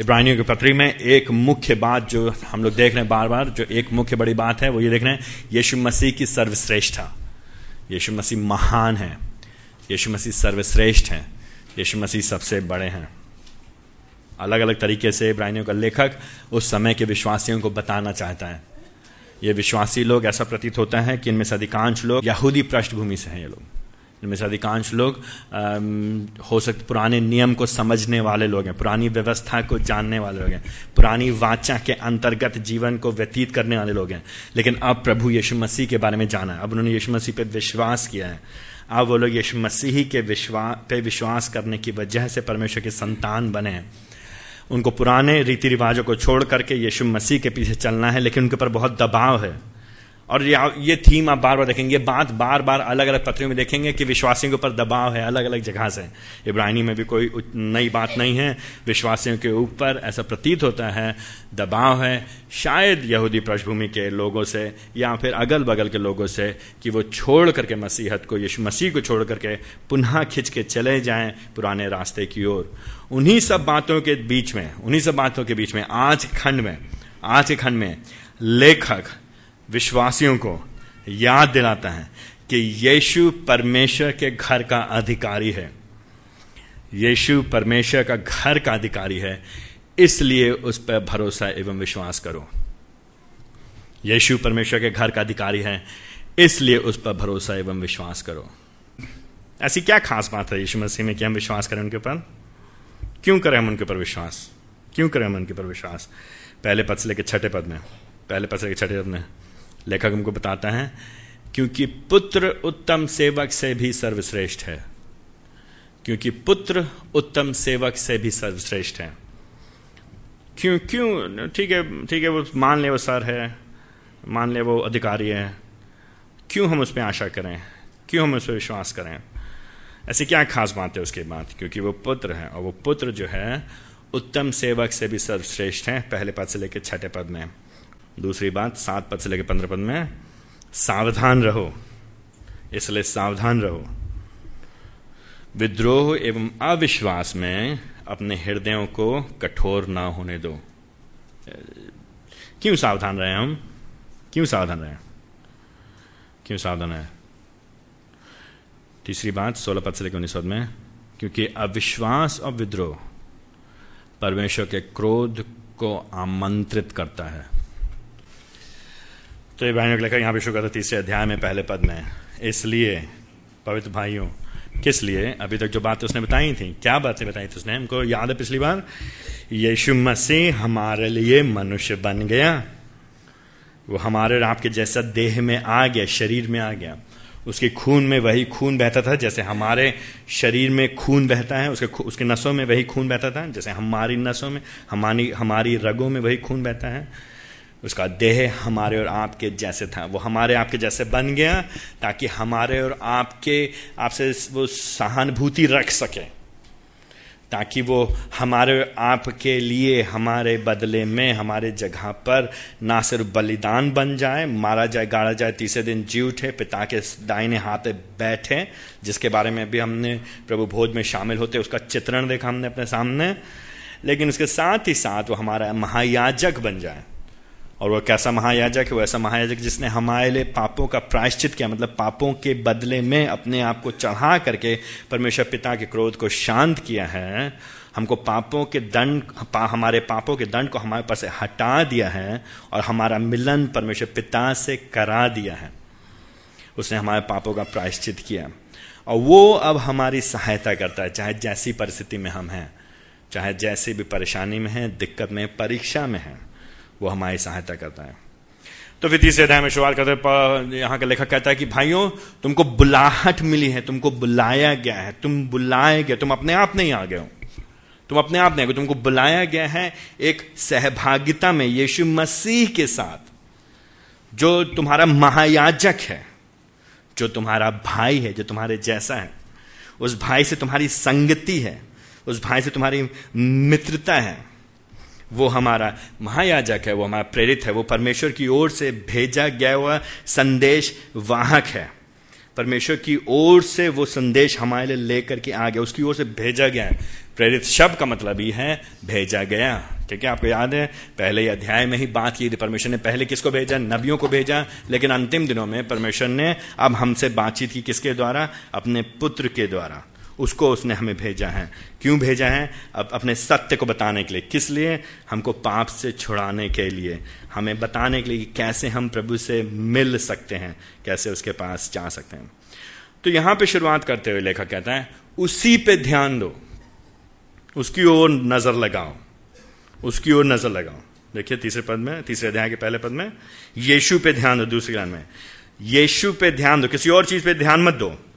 इब्रानियों की पत्री में एक मुख्य बात जो हम लोग देख रहे हैं बार बार जो एक मुख्य बड़ी बात है, वो ये देख रहे हैं, यीशु मसीह की सर्वश्रेष्ठता यीशु मसीह महान है। यीशु मसीह सर्वश्रेष्ठ है। यीशु मसीह सबसे बड़े हैं। अलग अलग तरीके से इब्रानियों का लेखक उस समय के विश्वासियों को बताना चाहता है। ये विश्वासी लोग ऐसा प्रतीत होता है कि इनमें से अधिकांश लोग यहूदी पृष्ठभूमि से हैं ये लोग। इनमें से अधिकांश लोग हो सकते पुराने नियम को समझने वाले लोग हैं, पुरानी व्यवस्था को जानने वाले लोग हैं, पुरानी वाचा के अंतर्गत जीवन को व्यतीत करने वाले लोग हैं। लेकिन अब प्रभु यीशु मसीह के बारे में जाना है। अब उन्होंने यीशु मसीह पर विश्वास किया है। अब वो लोग यीशु मसीह के विश्वास पे विश्वास करने की वजह से परमेश्वर के संतान बने हैं। उनको पुराने रीति रिवाजों को छोड़ करके यीशु मसीह के पीछे चलना है, लेकिन उनके ऊपर बहुत दबाव है। और ये थीम आप बार बार देखेंगे, ये बात बार बार अलग अलग पत्रियों में देखेंगे कि विश्वासियों के ऊपर दबाव है अलग अलग जगह से। इब्राहिनी में भी कोई नई बात नहीं है। विश्वासियों के ऊपर ऐसा प्रतीत होता है, दबाव है। शायद यहूदी पृष्ठभूमि के लोगों से, या फिर अगल बगल के लोगों से, कि वो छोड़ करके मसीहत को, यीशु मसीह को छोड़ करके पुनः खिंच के चले जाएँ पुराने रास्ते की ओर। उन्हीं सब बातों के बीच में, उन्हीं सब बातों के बीच में, आज खंड में, आज के खंड में लेखक विश्वासियों को याद दिलाता है कि यीशु परमेश्वर के घर का अधिकारी है। यीशु परमेश्वर का घर का अधिकारी है, इसलिए उस पर भरोसा एवं विश्वास करो। यीशु परमेश्वर के घर का अधिकारी है, इसलिए उस पर भरोसा एवं विश्वास करो। ऐसी क्या खास बात है यीशु मसीह में कि हम विश्वास करें उनके ऊपर? क्यों करें हम उनके ऊपर विश्वास? क्यों करें हम उनके ऊपर विश्वास? पहले पद से लेकर छठे पद में, पहले पद से लेकर छठे पद में। लेखक हमको बताता है, क्योंकि पुत्र उत्तम सेवक से भी सर्वश्रेष्ठ है। क्योंकि पुत्र उत्तम सेवक से भी सर्वश्रेष्ठ है। क्यों क्यों, ठीक है ठीक है, वो मान ले, वो सर है, मान ले, वो अधिकारी है। क्यों हम उस पर आशा करें? क्यों हम उस पर विश्वास करें? ऐसी क्या खास बात है उसके बाद? क्योंकि वो पुत्र है, और वो पुत्र जो है, उत्तम सेवक से भी सर्वश्रेष्ठ है, पहले पद से लेकर छठे पद में। दूसरी बात, सात पद से लेकर पंद्रह पद में, सावधान रहो। इसलिए सावधान रहो। विद्रोह एवं अविश्वास में अपने हृदयों को कठोर ना होने दो। क्यों सावधान रहे हम? क्यों सावधान रहे? क्यों सावधान है तीसरी बात, सोलह पद से लेकर उन्नीस पद में, क्योंकि अविश्वास और विद्रोह परमेश्वर के क्रोध को आमंत्रित करता है। तो ये भाइयों को लेकर यहाँ विश्व का तीसरे अध्याय में, पहले पद में। इसलिए, पवित्र भाइयों, किस लिए? अभी तक जो बातें उसने बताई थी, क्या बातें बताई थी उसने? हमको याद है पिछली बार? यीशु मसीह हमारे लिए मनुष्य बन गया। वो हमारे और आपके जैसा देह में आ गया, शरीर में आ गया। उसके खून में वही खून बहता था, जैसे हमारे शरीर में खून बहता है, उसके उसके नसों में वही खून बहता था, जैसे हमारी नसों में, हमारी हमारी रगों में वही खून बहता है। उसका देह हमारे और आपके जैसे था। वो हमारे आपके जैसे बन गया ताकि हमारे और आपके, आपसे वो सहानुभूति रख सके। ताकि वो हमारे आपके लिए, हमारे बदले में, हमारे जगह पर ना सिर्फ़ बलिदान बन जाए, मारा जाए, गाड़ा जाए, तीसरे दिन जी उठे, पिता के दाहिने हाथ बैठे, जिसके बारे में भी हमने प्रभु भोज में शामिल होते, उसका चित्रण देखा हमने अपने सामने। लेकिन उसके साथ ही साथ वो हमारा महायाजक बन जाए। और वह कैसा महायाजक है? वो ऐसा महायाजक जिसने हमारे लिए पापों का प्रायश्चित किया मतलब पापों के बदले में अपने आप को चढ़ा करके परमेश्वर पिता के क्रोध को शांत किया है हमको पापों के दंड पा, हमारे पापों के दंड को हमारे पास से हटा दिया है और हमारा मिलन परमेश्वर पिता से करा दिया है। उसने हमारे पापों का प्रायश्चित किया। और वो अब हमारी सहायता करता है चाहे जैसी परिस्थिति में हम हैं चाहे जैसी भी परेशानी में है दिक्कत में परीक्षा में है। वो हमारी सहायता करता है। तो फिर तीसरे अध्याय में शुरुआत करते यहाँ का लेखक कहता है कि, भाइयों, तुमको बुलाहट मिली है, तुमको बुलाया गया है, तुम बुलाए गए, तुम अपने आप नहीं आ गए हो। तुम अपने आप नहीं आ गए, तुमको बुलाया गया है एक सहभागिता में यीशु मसीह के साथ, जो तुम्हारा महायाजक है, जो तुम्हारा भाई है, जो तुम्हारे जैसा है। उस भाई से तुम्हारी संगति है, उस भाई से तुम्हारी मित्रता है। वो हमारा महायाजक है, वो हमारा प्रेरित है, वो परमेश्वर की ओर से भेजा गया हुआ संदेश वाहक है। परमेश्वर की ओर से वो संदेश हमारे लिए लेकर के आ गया, उसकी ओर से भेजा गया प्रेरित शब्द का मतलब ही है, भेजा गया। ठीक है आपको याद है? पहले अध्याय में ही बात की थी, परमेश्वर ने पहले किसको भेजा? नबियों को भेजा, लेकिन अंतिम दिनों में परमेश्वर ने अब हमसे बातचीत की किसके द्वारा? अपने पुत्र के द्वारा। उसको उसने हमें भेजा है। क्यों भेजा है? अब अपने सत्य को बताने के लिए। किस लिए? हमको पाप से छुड़ाने के लिए। हमें बताने के लिए कि कैसे हम प्रभु से मिल सकते हैं, कैसे उसके पास जा सकते हैं। तो यहाँ पे शुरुआत करते हुए लेखक कहता है, उसी पे ध्यान दो। उसकी ओर नज़र लगाओ। उसकी ओर नज़र लगाओ। देखिए तीसरे पद में, तीसरे अध्याय के पहले पद में, यीशु पे ध्यान दो, दूसरे लाइन में। यीशु पे ध्यान दो। किसी और चीज़ पे ध्यान मत दो।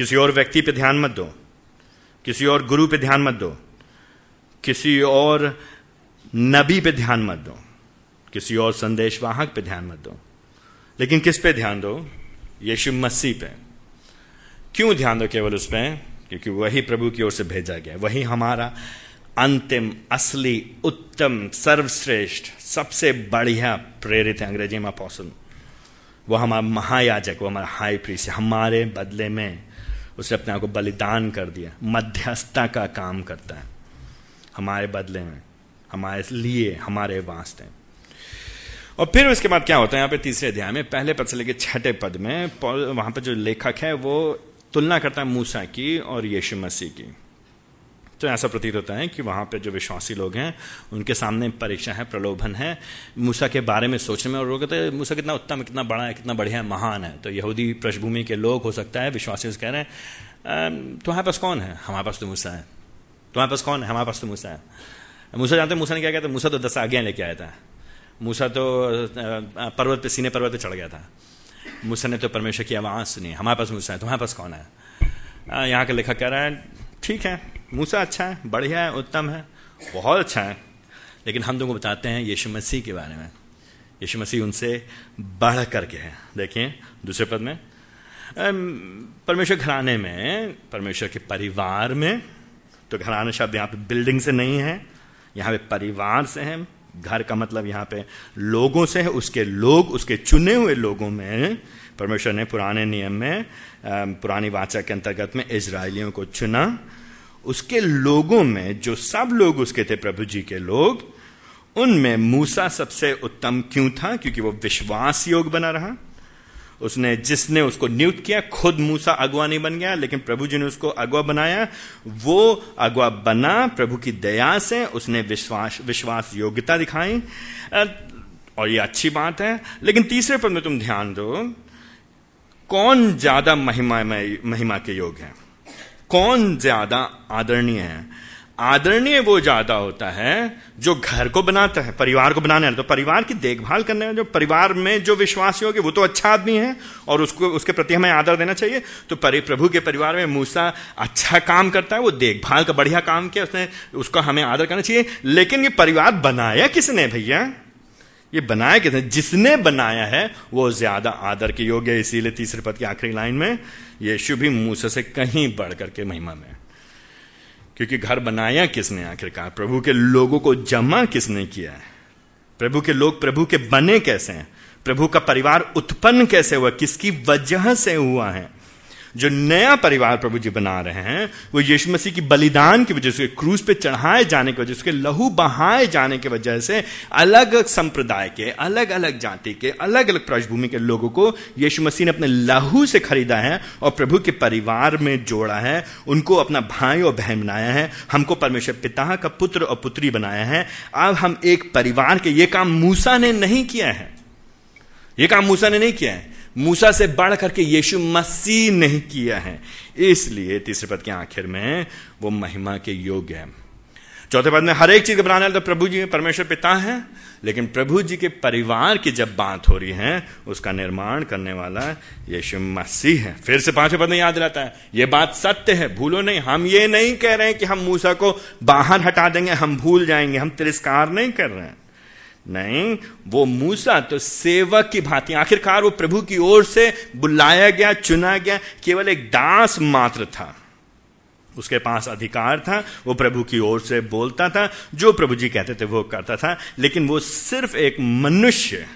किसी और व्यक्ति पे ध्यान मत दो। किसी और गुरु पे ध्यान मत दो। किसी और नबी पे ध्यान मत दो। किसी और संदेशवाहक पे ध्यान मत दो। लेकिन किस पे ध्यान दो? यीशु मसीह पे। क्यों ध्यान दो केवल उस पर क्योंकि वही प्रभु की ओर से भेजा गया। वही हमारा अंतिम, असली, उत्तम, सर्वश्रेष्ठ, सबसे बढ़िया प्रेरित है अंग्रेज़ी में अपोसल वो हमारा महायाजक, वो हमारा हाई प्रीस हमारे बदले में उसने अपने आप को बलिदान कर दिया। मध्यस्थता का काम करता है। हमारे बदले में, हमारे लिए, हमारे वास्ते। और फिर उसके बाद क्या होता है? यहाँ पे तीसरे अध्याय में, पहले पद से लेकर छठे पद में वहाँ पर जो लेखक है, वो तुलना करता है मूसा की और यीशु मसीह की। तो ऐसा प्रतीत होता है कि वहाँ पे जो विश्वासी लोग हैं, उनके सामने परीक्षा है, प्रलोभन है। मूसा के बारे में सोचने में और लोग कहते हैं, मूसा कितना उत्तम, कितना बड़ा है, कितना बढ़िया है महान है। तो यहूदी पृष्ठभूमि के लोग, हो सकता है, विश्वासी कह रहे हैं तुम्हारे पास कौन है? हमारे पास तो मूसा है। तुम्हारे पास कौन है? हमारे पास तो मूसा है। मूसा जानते मूसा ने क्या कहता मूसा तो दस आज्ञा लेके आया था। मूसा तो पर्वत पे, सीने पर्वत पे चढ़ गया था। मूसा ने तो परमेश्वर की आवाज़ सुनी, हमारे पास मूसा है, तुम्हारे पास कौन है? यहाँ का लेखक कह रहा है, ठीक है मूसा अच्छा है, बढ़िया है, उत्तम है, बहुत अच्छा है। लेकिन हम तुमको बताते हैं यीशु मसीह के बारे में। यीशु मसीह उनसे बढ़ करके है। देखिए, दूसरे पद में परमेश्वर घराने में, परमेश्वर के परिवार में तो घराना शब्द यहाँ पे बिल्डिंग से नहीं है, यहाँ पे परिवार से है। घर का मतलब यहाँ पे लोगों से है, उसके लोग, उसके चुने हुए लोगों में, परमेश्वर ने पुराने नियम में पुरानी वाचा के अंतर्गत में इसराइलियों को चुना उसके लोगों में, जो सब लोग उसके थे, प्रभु जी के लोग, उनमें मूसा सबसे उत्तम क्यों था? क्योंकि वो विश्वास योग बना रहा। उसने, जिसने उसको नियुक्त किया, खुद मूसा अगवा नहीं बन गया, लेकिन प्रभु जी ने उसको अगवा बनाया। वो अगवा बना, प्रभु की दया से उसने विश्वास विश्वास योग्यता दिखाई। और ये अच्छी बात है। लेकिन तीसरे पद में तुम ध्यान दो, कौन ज़्यादा महिमा महिमा के योग है? कौन ज़्यादा आदरणीय है? आदरणीय वो ज़्यादा होता है जो घर को बनाता है, परिवार को बनाने तो परिवार की देखभाल करने जो परिवार में जो विश्वासी होगी, वो तो अच्छा आदमी है और उसको, उसके प्रति हमें आदर देना चाहिए। तो परि, प्रभु के परिवार में मूसा अच्छा काम करता है, वो देखभाल का बढ़िया काम किया, उसने, उसका हमें आदर करना चाहिए। लेकिन ये परिवार बनाया किसने भैया? ये बनाया किसने? जिसने बनाया है, वो ज़्यादा आदर के योग्य इसीलिए तीसरे पद की आखिरी लाइन में यीशु भी मूसा से कहीं बढ़ करके महिमा में क्योंकि घर बनाया किसने आखिरकार? प्रभु के लोगों को जमा किसने किया है? प्रभु के लोग प्रभु के बने कैसे हैं? प्रभु का परिवार उत्पन्न कैसे हुआ? किसकी वजह से हुआ है? जो नया परिवार प्रभु जी बना रहे हैं, वो यीशु मसीह की बलिदान की वजह से क्रूज पे चढ़ाए जाने की वजह से लहू बहाए जाने की वजह से, अलग संप्रदाय के अलग अलग जाति के अलग अलग पृष्ठभूमि के लोगों को यीशु मसीह ने अपने लहू से खरीदा है और प्रभु के परिवार में जोड़ा है, उनको अपना भाई और बहन बनाया है, हमको परमेश्वर पिता का पुत्र और पुत्री बनाया है, अब हम एक परिवार के, ये काम मूसा ने नहीं किया है। ये काम मूसा ने नहीं किया है। मूसा से बढ़ करके यीशु मसीह नहीं किया है। इसलिए तीसरे पद के आखिर में वो महिमा के योग्य है। चौथे पद में हर एक चीज़ बनाने वाले तो प्रभु जी परमेश्वर पिता है, लेकिन प्रभु जी के परिवार की जब बात हो रही है, उसका निर्माण करने वाला यीशु मसीह है। फिर से पाँचवें पद में याद रहता है, ये बात सत्य है, भूलो नहीं। हम ये नहीं कह रहे हैं कि हम मूसा को बाहर हटा देंगे, हम भूल जाएँगे, हम तिरस्कार नहीं कर रहे हैं। नहीं, वो मूसा तो सेवक की भांति, आखिरकार वो प्रभु की ओर से बुलाया गया, चुना गया, केवल एक दास मात्र था। उसके पास अधिकार था, वो प्रभु की ओर से बोलता था, जो प्रभु जी कहते थे वो करता था, लेकिन वो सिर्फ़ एक मनुष्य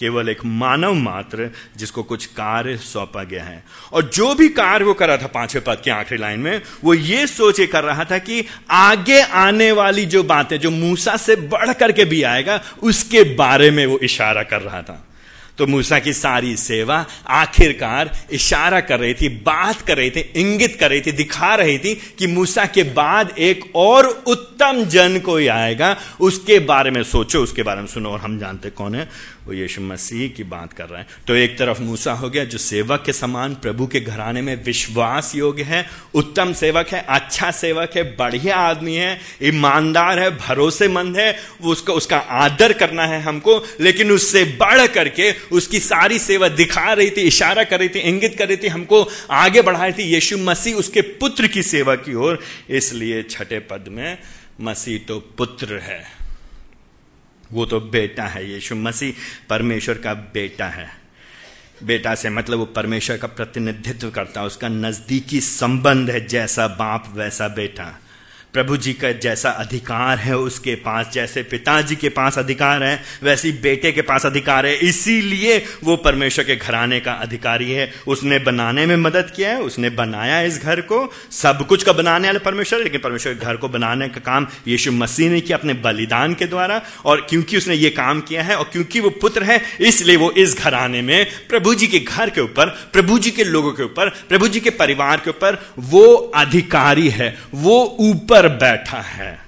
केवल एक मानव मात्र जिसको कुछ कार्य सौंपा गया है। और जो भी कार्य वो कर रहा था पाँचवें पद के आखिरी लाइन में, वो ये सोच कर रहा था कि आगे आने वाली जो बातें जो मूसा से बढ़ करके भी आएगा, उसके बारे में वो इशारा कर रहा था। तो मूसा की सारी सेवा, आखिरकार इशारा कर रही थी, बात कर रही थी, इंगित कर रही थी, दिखा रही थी कि मूसा के बाद एक और उत्तम जन कोई आएगा, उसके बारे में सोचो, उसके बारे में सुनो, और हम जानते कौन है। वो यीशु मसीह की बात कर रहे हैं। तो एक तरफ़ मूसा हो गया, जो सेवक के समान प्रभु के घराने में विश्वास योग्य है, उत्तम सेवक है अच्छा सेवक है, बढ़िया आदमी है, ईमानदार है, भरोसेमंद है उसका उसका आदर करना है हमको, लेकिन उससे बढ़ करके उसकी सारी सेवा दिखा रही थी, इशारा कर रही थी, इंगित कर रही थी हमको, आगे बढ़ा रही थी। यीशु मसीह उसके पुत्र की सेवा की ओर, इसलिए छठे पद में मसीह तो पुत्र है। वो तो बेटा है, यीशु मसीह परमेश्वर का बेटा है। बेटा से मतलब वो परमेश्वर का प्रतिनिधित्व करता है, उसका नजदीकी संबंध है, जैसा बाप वैसा बेटा। प्रभु जी का जैसा अधिकार है, उसके पास, जैसे पिताजी के पास अधिकार है, वैसी बेटे के पास अधिकार है। इसीलिए वो परमेश्वर के घराने का अधिकारी है। उसने बनाने में मदद किया है, उसने बनाया इस घर को। सब कुछ का बनाने वाले परमेश्वर, लेकिन परमेश्वर के घर को बनाने का काम यीशु मसीह ने किया अपने बलिदान के द्वारा। और क्योंकि उसने ये काम किया है और क्योंकि वो पुत्र है, इसलिए वो इस घराने में प्रभु जी के घर के ऊपर, प्रभु जी के लोगों के ऊपर, प्रभु जी के परिवार के ऊपर वो अधिकारी है। वो ऊपर पर बैठा है।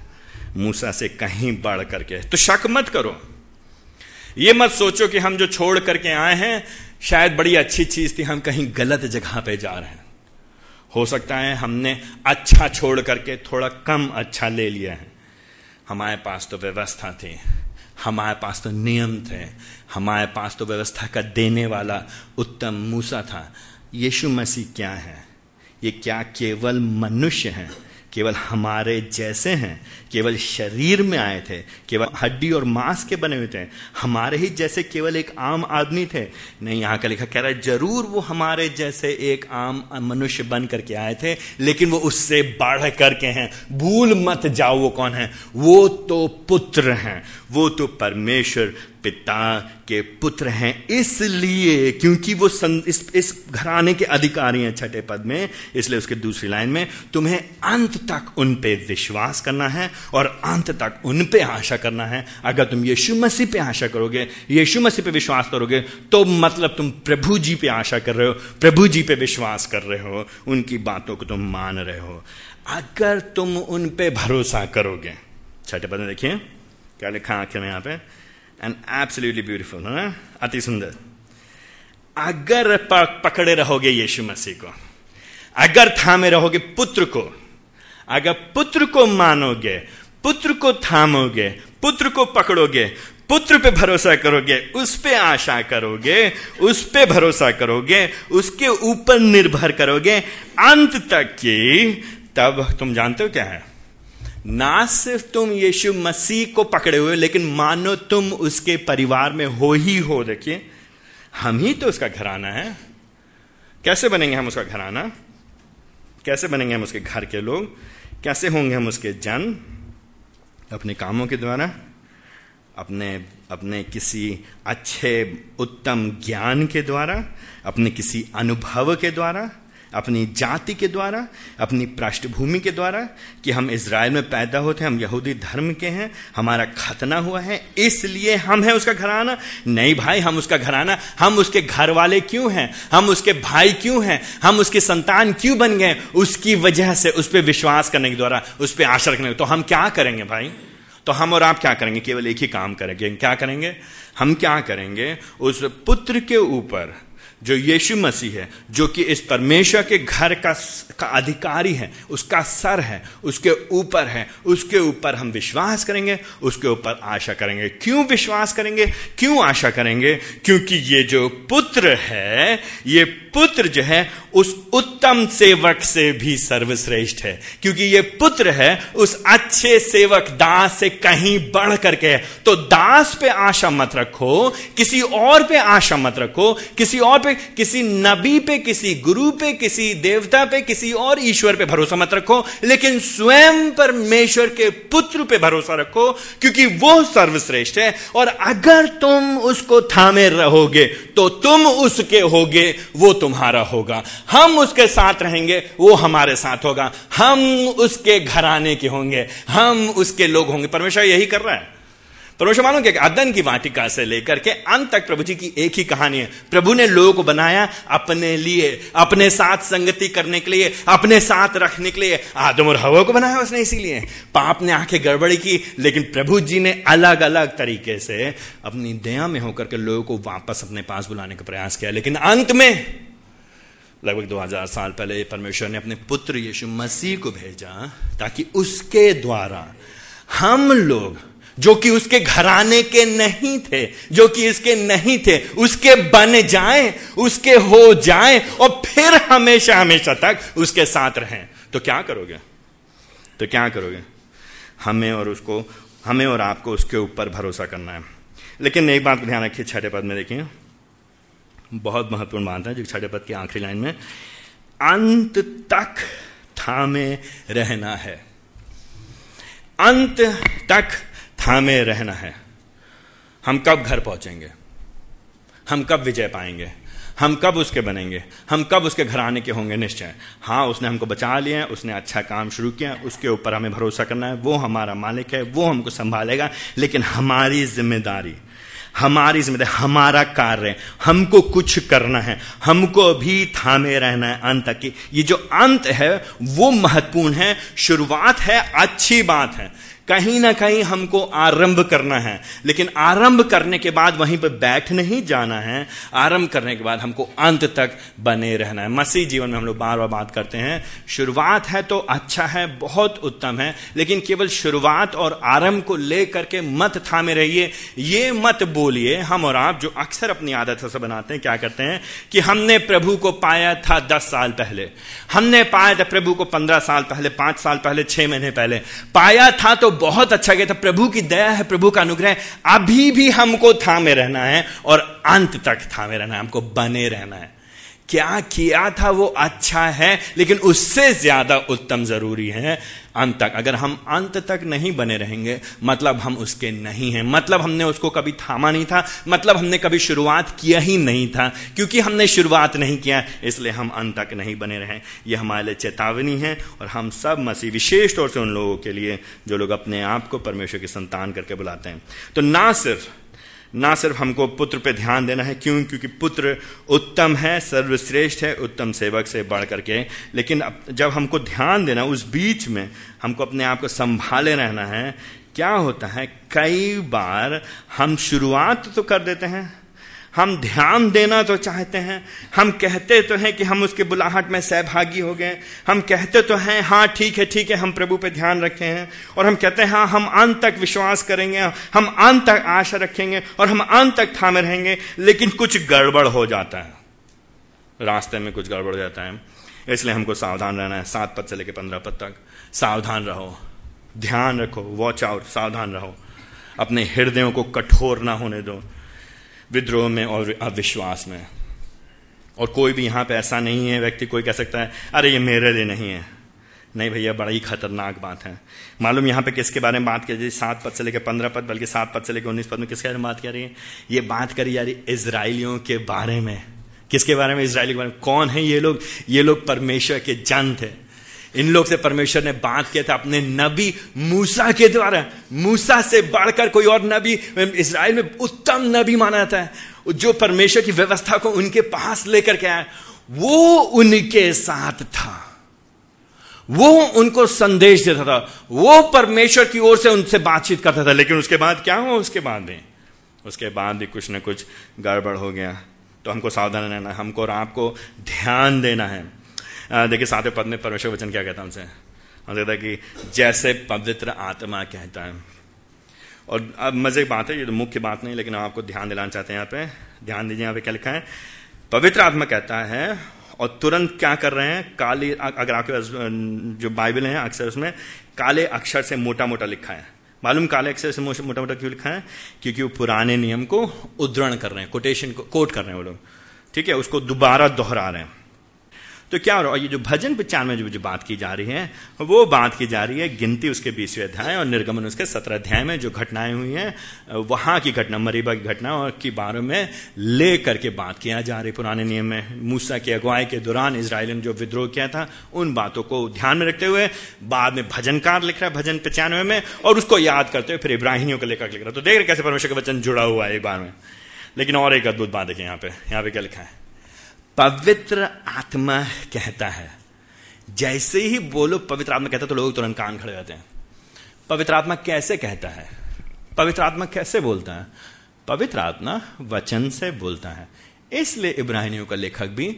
मूसा से कहीं बढ़ करके तो शक मत करो। ये मत सोचो कि हम जो छोड़ करके आए हैं, शायद बड़ी अच्छी चीज़ थी, हम कहीं गलत जगह पे जा रहे हैं। हो सकता है हमने अच्छा छोड़ करके थोड़ा कम अच्छा ले लिया है। हमारे पास तो व्यवस्था थी, हमारे पास तो नियम थे, हमारे पास तो व्यवस्था का देने वाला उत्तम मूसा था। यीशु मसीह क्या है? ये क्या केवल मनुष्य है? केवल हमारे जैसे हैं, केवल शरीर में आए थे, केवल हड्डी और मांस के बने हुए थे, हमारे ही जैसे केवल एक आम आदमी थे। नहीं, यहाँ का लिखा कह रहा है, ज़रूर वो हमारे जैसे एक आम मनुष्य बन करके आए थे, लेकिन वो उससे बढ़ करके हैं। भूल मत जाओ वो कौन है? वो तो पुत्र हैं, वो तो परमेश्वर पिता के पुत्र हैं इसलिए क्योंकि वो सं, इस, इस घराने के अधिकारी हैं छठे पद में इसलिए उसके दूसरी लाइन में तुम्हें अंत तक उन पे विश्वास करना है और अंत तक उन पे आशा करना है। अगर तुम यीशु मसीह पे आशा करोगे यीशु मसीह पे विश्वास करोगे तो मतलब तुम प्रभु जी पे आशा कर रहे हो प्रभु जी पे विश्वास कर रहे हो उनकी बातों को तुम मान रहे हो। अगर तुम उन पे भरोसा करोगे छठे पद में देखिए क्या लिखा आखिर में यहाँ पे? एंड एब्सोल्युटली ब्यूटीफुल है ना अति सुंदर। अगर पकड़े रहोगे यीशु मसीह को, अगर थामे रहोगे पुत्र को, अगर पुत्र को मानोगे, पुत्र को थामोगे, पुत्र को पकड़ोगे, पुत्र पे भरोसा करोगे, उस पे आशा करोगे, उस पे भरोसा करोगे, उसके ऊपर निर्भर करोगे, अंत तक की, तब तुम जानते हो क्या है? ना सिर्फ़ तुम यीशु मसीह को पकड़े हुए लेकिन मानो तुम उसके परिवार में हो ही हो। देखिए, हम ही तो उसका घराना है। कैसे बनेंगे हम उसका घराना? कैसे बनेंगे हम उसके घर के लोग? कैसे होंगे हम उसके जन? अपने कामों के द्वारा? अपने अपने किसी अच्छे, उत्तम ज्ञान के द्वारा? अपने किसी अनुभव के द्वारा? अपनी जाति के द्वारा, अपनी पृष्ठभूमि के द्वारा कि हम इसराइल में पैदा होते हैं, हम यहूदी धर्म के हैं, हमारा खतना हुआ है, इसलिए हम हैं उसका घराना। नहीं भाई, हम उसका घराना, हम उसके घर वाले क्यों हैं? हम उसके भाई क्यों हैं? हम उसके संतान क्यों बन गए? उसकी वजह से उस पर विश्वास करने के द्वारा, उस पर आशा रखने तो हम क्या करेंगे भाई? तो हम और आप क्या करेंगे? केवल एक ही काम करेंगे। क्या करेंगे? हम क्या करेंगे? उस पुत्र के ऊपर जो यीशु मसीह है जो कि इस परमेश्वर के घर का, का अधिकारी है उसका सर है उसके ऊपर है उसके ऊपर हम विश्वास करेंगे उसके ऊपर आशा करेंगे। क्यों विश्वास करेंगे? क्यों आशा करेंगे? क्योंकि ये जो पुत्र है ये पुत्र जो है उस उत्तम सेवक से भी सर्वश्रेष्ठ है। क्योंकि ये पुत्र है उस अच्छे सेवक दास से कहीं बढ़ करके तो दास पे आशा मत रखो किसी और पे आशा मत रखो किसी और पे किसी नबी पे, किसी गुरु पे, किसी देवता पे, किसी और ईश्वर पे भरोसा मत रखो, लेकिन स्वयं परमेश्वर के पुत्र पे भरोसा रखो, क्योंकि वो सर्वश्रेष्ठ है। और अगर तुम उसको थामे रहोगे तो तुम उसके होगे, वो तुम्हारा होगा। हम उसके साथ रहेंगे, वो हमारे साथ होगा। हम उसके घराने के होंगे, हम उसके लोग होंगे। परमेश्वर यही कर रहा है। परमेश्वर मानो कि अदन की वाटिका से लेकर के अंत तक प्रभु जी की एक ही कहानी है। प्रभु ने लोगों को बनाया अपने लिए, अपने साथ संगति करने के लिए, अपने साथ रखने के लिए। आदम और हवा को बनाया उसने इसीलिए। पाप ने आँखें गड़बड़ी की, लेकिन प्रभु जी ने अलग अलग तरीके से अपनी दया में होकर के लोगों को वापस अपने पास बुलाने का प्रयास किया। लेकिन अंत में, लगभग 2000 साल पहले परमेश्वर ने अपने पुत्र यीशु मसीह को भेजा ताकि उसके द्वारा हम लोग जो कि उसके घराने के नहीं थे, जो कि इसके नहीं थे, उसके बन जाएँ, उसके हो जाएँ और फिर हमेशा हमेशा तक उसके साथ रहें। तो क्या करोगे? तो क्या करोगे? हमें और उसको, हमें और आपको उसके ऊपर भरोसा करना है। लेकिन एक बात ध्यान रखिए, छठे पद में देखिए। बहुत महत्वपूर्ण बात है जो छठे पद की आखिरी लाइन में, अंत तक थामे रहना है। अंत तक थामे रहना है। हम कब घर पहुँचेंगे? हम कब विजय पाएँगे? हम कब उसके बनेंगे? हम कब उसके घर आने के होंगे? निश्चय। हाँ उसने हमको बचा लिया उसने अच्छा काम शुरू किया उसके ऊपर हमें भरोसा करना है, वो हमारा मालिक है, वो हमको संभालेगा, लेकिन हमारी ज़िम्मेदारी हमारी ज़िम्मेदारी, हमारा कार्य, हमको कुछ करना है, हमको भी थामे रहना है अंत तक ये जो अंत है, वो महत्वपूर्ण है, शुरुआत है, अच्छी बात है। कहीं ना कहीं हमको आरंभ करना है। लेकिन आरंभ करने के बाद वहीं पर बैठ नहीं जाना है। आरंभ करने के बाद हमको अंत तक बने रहना है। मसीह जीवन में हम लोग बार बार बात करते हैं, शुरुआत है तो अच्छा है, बहुत उत्तम है, लेकिन केवल शुरुआत और आरंभ को लेकर के मत थामे रहिए। ये मत बोलिए, हम और आप जो अक्सर अपनी आदत से बनाते हैं, क्या करते हैं कि हमने प्रभु को पाया था दस साल पहले। हमने पाया था प्रभु को पंद्रह साल पहले, पाँच साल पहले, छह महीने पहले। पाया था तो बहुत अच्छा गया था। प्रभु की दया है, प्रभु का अनुग्रह अभी भी हमको थामे रहना है और अंत तक थामे रहना है, हमको बने रहना है। क्या किया था वो अच्छा है, लेकिन उससे ज़्यादा उत्तम ज़रूरी है। अंत तक, अगर हम अंत तक नहीं बने रहेंगे मतलब हम उसके नहीं हैं। मतलब हमने उसको कभी थामा नहीं था मतलब हमने कभी शुरुआत किया ही नहीं था, क्योंकि हमने शुरुआत नहीं किया, इसलिए हम अंत तक नहीं बने रहे। ये हमारे लिए चेतावनी है, और हम सब मसीह, विशेष तौर से उन लोगों के लिए, जो लोग अपने आप को परमेश्वर की संतान करके बुलाते हैं। तो ना सिर्फ़ ना सिर्फ़ हमको पुत्र पे ध्यान देना है, क्यों? क्योंकि पुत्र उत्तम है, सर्वश्रेष्ठ है, उत्तम सेवक से बढ़ करके। लेकिन जब हमको ध्यान देना, उस बीच में हमको अपने आप को संभाले रहना है, क्या होता है? कई बार हम शुरुआत तो कर देते हैं हम ध्यान देना तो चाहते हैं, हम कहते तो हैं कि हम उसके बुलाहट में सहभागी हो गए, हम कहते तो हैं हाँ ठीक है ठीक है, हम प्रभु पे ध्यान रखे हैं, और हम कहते हैं हाँ हम अंत तक विश्वास करेंगे, हम अंत तक आशा रखेंगे, और हम अंत तक थामे रहेंगे, लेकिन कुछ गड़बड़ हो जाता है। रास्ते में कुछ गड़बड़ हो जाता है। इसलिए हमको सावधान रहना है, सात पद से लेकर पंद्रह पद तक। सावधान रहो, ध्यान रखो वॉच आउट सावधान रहो। अपने हृदयों को कठोर ना होने दो। विद्रोह में और अविश्वास में। और कोई भी यहाँ पे ऐसा नहीं है, व्यक्ति कोई कह सकता है, अरे, ये मेरे लिए नहीं है। नहीं भैया, बड़ा ही खतरनाक बात है। मालूम यहाँ पे किसके बारे में बात की जा रही सात पद से लेकर पंद्रह पद, बल्कि सात पद से लेकर उन्नीस पद में किसके बारे में बात कर रही है? ये बात करी जा रही इसराइलियों के बारे में। किसके बारे में इसराइली के बारे में? कौन है ये लोग? ये लोग परमेश्वर के जन थे। इन लोग से परमेश्वर ने बात किया था अपने नबी मूसा के द्वारा। मूसा से बढ़कर कोई और नबी इसराइल में उत्तम नबी माना जाता है। जो परमेश्वर की व्यवस्था को उनके पास लेकर के आया, वो उनके साथ था। वो उनको संदेश देता था। वो परमेश्वर की ओर से उनसे बातचीत करता था। लेकिन उसके बाद क्या हुआ? उसके बाद भी, उसके बाद भी कुछ ना कुछ गड़बड़ हो गया। तो हमको सावधान रहना है। हमको और आपको ध्यान देना है। देखिए, सातवें पद में परमेश्वर वचन क्या कहता है हमसे हम कहता है कि जैसे पवित्र आत्मा कहता है। और अब मज़े की बात है, ये तो मुख्य बात नहीं, लेकिन आपको ध्यान दिलाना चाहते हैं यहाँ पे। ध्यान दीजिए यहाँ पे क्या लिखा है? पवित्र आत्मा कहता है, और तुरंत क्या कर रहे हैं? काले अगर आपके पास जो बाइबल है अक्सर उसमें, काले अक्षर से मोटा मोटा लिखा है। मालूम काले अक्षर से मोटा मोटा क्यों लिखा है? क्योंकि वो पुराने नियम को उद्धरण कर रहे हैं, कोटेशन को, कोट कर रहे हैं वो लोग। ठीक है, उसको दोबारा दोहरा रहे हैं। तो क्या हो रहा है? ये जो भजन पिचान में जो, जो बात की जा रही है वो बात की जा रही है गिनती उसके बीसवें अध्याय और निर्गमन उसके सत्रह अध्याय में जो घटनाएँ हुई हैं वहाँ की घटना मरीबा की घटना और की बारे में ले करके बात किया जा रही पुराने नियम में मूसा की अगुवाई के दौरान इसराइल ने जो विद्रोह किया था उन बातों को ध्यान में रखते हुए बाद में भजनकार लिख रहा है भजन पचानवे में और उसको याद करते हुए फिर इब्राहिमियों को लेकर लिख रहा है। तो देख रहे कैसे परमेश्वर का वचन जुड़ा हुआ है एक बार में। लेकिन और एक अद्भुत बात देखें यहाँ पे। यहाँ पे क्या लिखा है? पवित्र आत्मा कहता है। जैसे ही बोलो पवित्र आत्मा कहता है तो लोग तुरंत कान खड़े रहते हैं। पवित्र आत्मा कैसे कहता है? पवित्र आत्मा कैसे बोलता है? पवित्र आत्मा वचन से बोलता है। इसलिए इब्राहिमियों का लेखक भी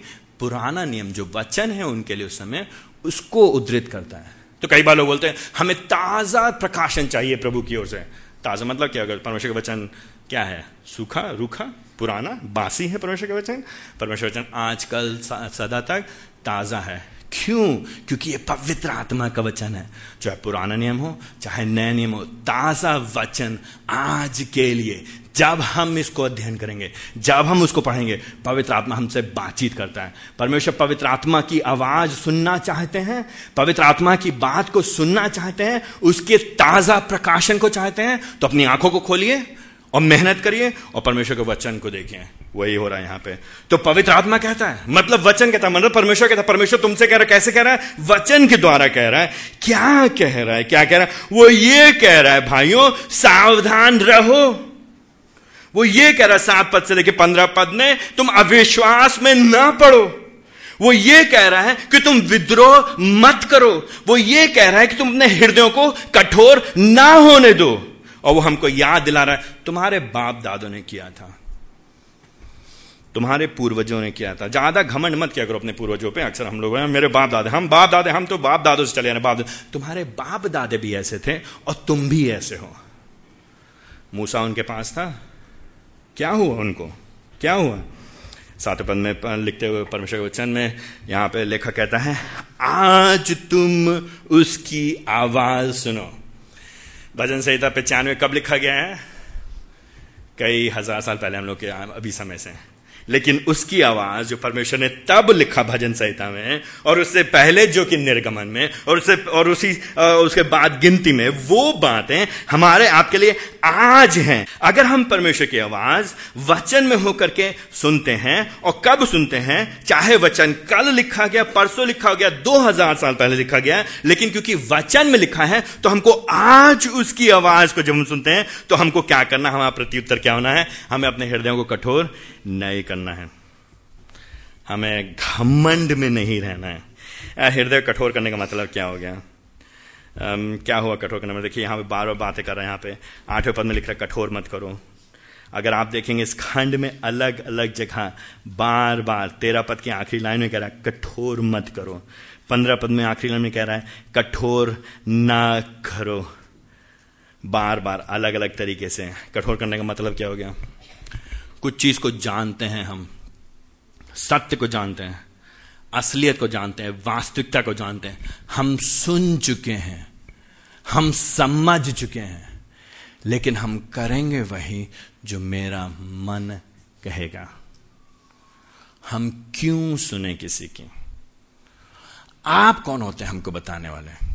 पुराना नियम, जो वचन है उनके लिए उस समय, उसको उद्धृत करता है। तो कई बार लोग बोलते हैं, हमें ताज़ा प्रकाशन चाहिए प्रभु की ओर से। ताज़ा मतलब क्या? अगर परमेश्वर का वचन क्या है? सूखा, रूखा, पुराना, बासी है परमेश्वर का वचन? परमेश्वर वचन आजकल सदा तक ताज़ा है। क्यों? क्योंकि ये पवित्र आत्मा का वचन है। चाहे पुराना नियम हो, चाहे नया नियम हो, ताज़ा वचन आज के लिए, जब हम इसको अध्ययन करेंगे, जब हम उसको पढ़ेंगे, पवित्र आत्मा हमसे बातचीत करता है। परमेश्वर पवित्र आत्मा की आवाज़ सुनना चाहते हैं, पवित्र आत्मा की बात को सुनना चाहते हैं, उसके ताज़ा प्रकाशन को चाहते हैं तो अपनी आँखों को खोलिए और मेहनत करिए और परमेश्वर के वचन को देखिए। वही हो रहा है यहाँ पे। तो पवित्र आत्मा कहता है मतलब वचन कहता है मतलब परमेश्वर कहता है, परमेश्वर तुमसे कह रहा है, कैसे कह रहा है? वचन के द्वारा कह रहा है। क्या कह रहा है? क्या कह रहा है? वो ये कह रहा है, भाइयों, सावधान रहो। वो ये कह रहा है, सात पद से लेकर पंद्रह पद में, तुम अविश्वास में ना पड़ो। वो ये कह रहा है कि तुम विद्रोह मत करो। वो ये कह रहा है कि तुम अपने हृदयों को कठोर ना होने दो। और वो हमको याद दिला रहा है, तुम्हारे बाप दादों ने किया था। तुम्हारे पूर्वजों ने किया था। ज़्यादा घमंड मत किया करो अपने पूर्वजों पे, अक्सर हम लोग मेरे बाप दादे, हम बाप दादे, हम तो बाप दादों से चले आने, बाप तुम्हारे बाप दादे भी ऐसे थे और तुम भी ऐसे हो। मूसा उनके पास था। क्या हुआ उनको? क्या हुआ? सात पद में लिखते हुए परमेश्वर के वचन में यहाँ पे लेखक कहता है, आज तुम उसकी आवाज़ सुनो। भजन संहिता पचानवे कब लिखा गया है? कई हज़ार साल पहले हम लोग के, अभी समय से। लेकिन उसकी आवाज़ जो परमेश्वर ने तब लिखा भजन संहिता में और उससे पहले जो कि निर्गमन में और उससे और उसी उसके बाद गिनती में वो बातें हमारे आपके लिए आज हैं। अगर हम परमेश्वर की आवाज़ वचन में होकर के सुनते हैं और कब सुनते हैं, चाहे वचन कल लिखा गया, परसों लिखा गया, दो हज़ार साल पहले लिखा गया, लेकिन क्योंकि वचन में लिखा है तो हमको आज उसकी आवाज़ को जब हम सुनते हैं तो हमको क्या करना, हमारा प्रत्युत्तर क्या होना है? हमें अपने हृदयों को कठोर नहीं करना है। हमें घमंड में नहीं रहना है। हृदय कठोर करने का मतलब क्या हो गया? Um, क्या हुआ कठोर करने में देखिए यहाँ पे बार बार बातें कर रहे हैं यहाँ पे आठवें पद में लिख रहा है कठोर मत करो। अगर आप देखेंगे इस खंड में अलग अलग जगह बार बार तेरह पद की आखिरी लाइन में कह रहा है कठोर मत करो। पंद्रह पद में आखिरी लाइन में कह रहा है कठोर ना करो। बार बार अलग अलग तरीके से। कठोर करने का मतलब क्या हो गया? कुछ चीज़ को जानते हैं हम। सत्य को जानते हैं, असलियत को जानते हैं, वास्तविकता को जानते हैं। हम सुन चुके हैं, हम समझ चुके हैं, लेकिन हम करेंगे वही जो मेरा मन कहेगा। हम क्यों सुने किसी की? आप कौन होते हैं हमको बताने वाले?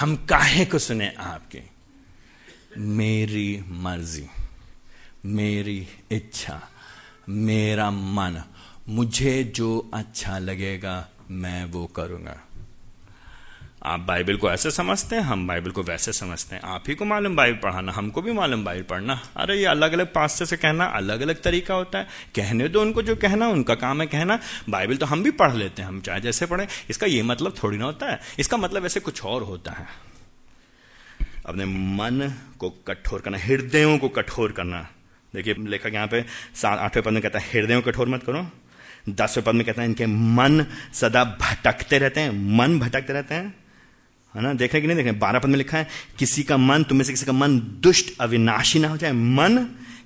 हम काहे को सुने आपकी? मेरी मर्ज़ी। मेरी इच्छा, मेरा मन, मुझे जो अच्छा लगेगा, मैं वो करूँगा। आप बाइबल को ऐसे समझते हैं, हम बाइबल को वैसे समझते हैं। आप ही को मालूम बाइबल पढ़ाना, हमको भी मालूम बाइबल पढ़ना। अरे, ये अलग अलग पास से कहना अलग अलग तरीका होता है। कहने दो उनको जो कहना, उनका काम है कहना। बाइबल तो हम भी पढ़ लेते हैं, हम चाहे जैसे पढ़े। इसका ये मतलब थोड़ी ना होता है। इसका मतलब ऐसे कुछ और होता है। अपने मन को कठोर करना, हृदयों को कठोर करना। देखिए, लेखक यहाँ पे सात, आठवें पद में कहता है, हृदयों कठोर मत करो। दसवें पद में कहता है, इनके मन सदा भटकते रहते हैं, मन भटकते रहते हैं। है ना? देख रहे कि नहीं देख? रहे बारह पद में लिखा है, किसी का मन, तुम्हें से किसी का मन दुष्ट, अविनाशी ना हो जाए। मन,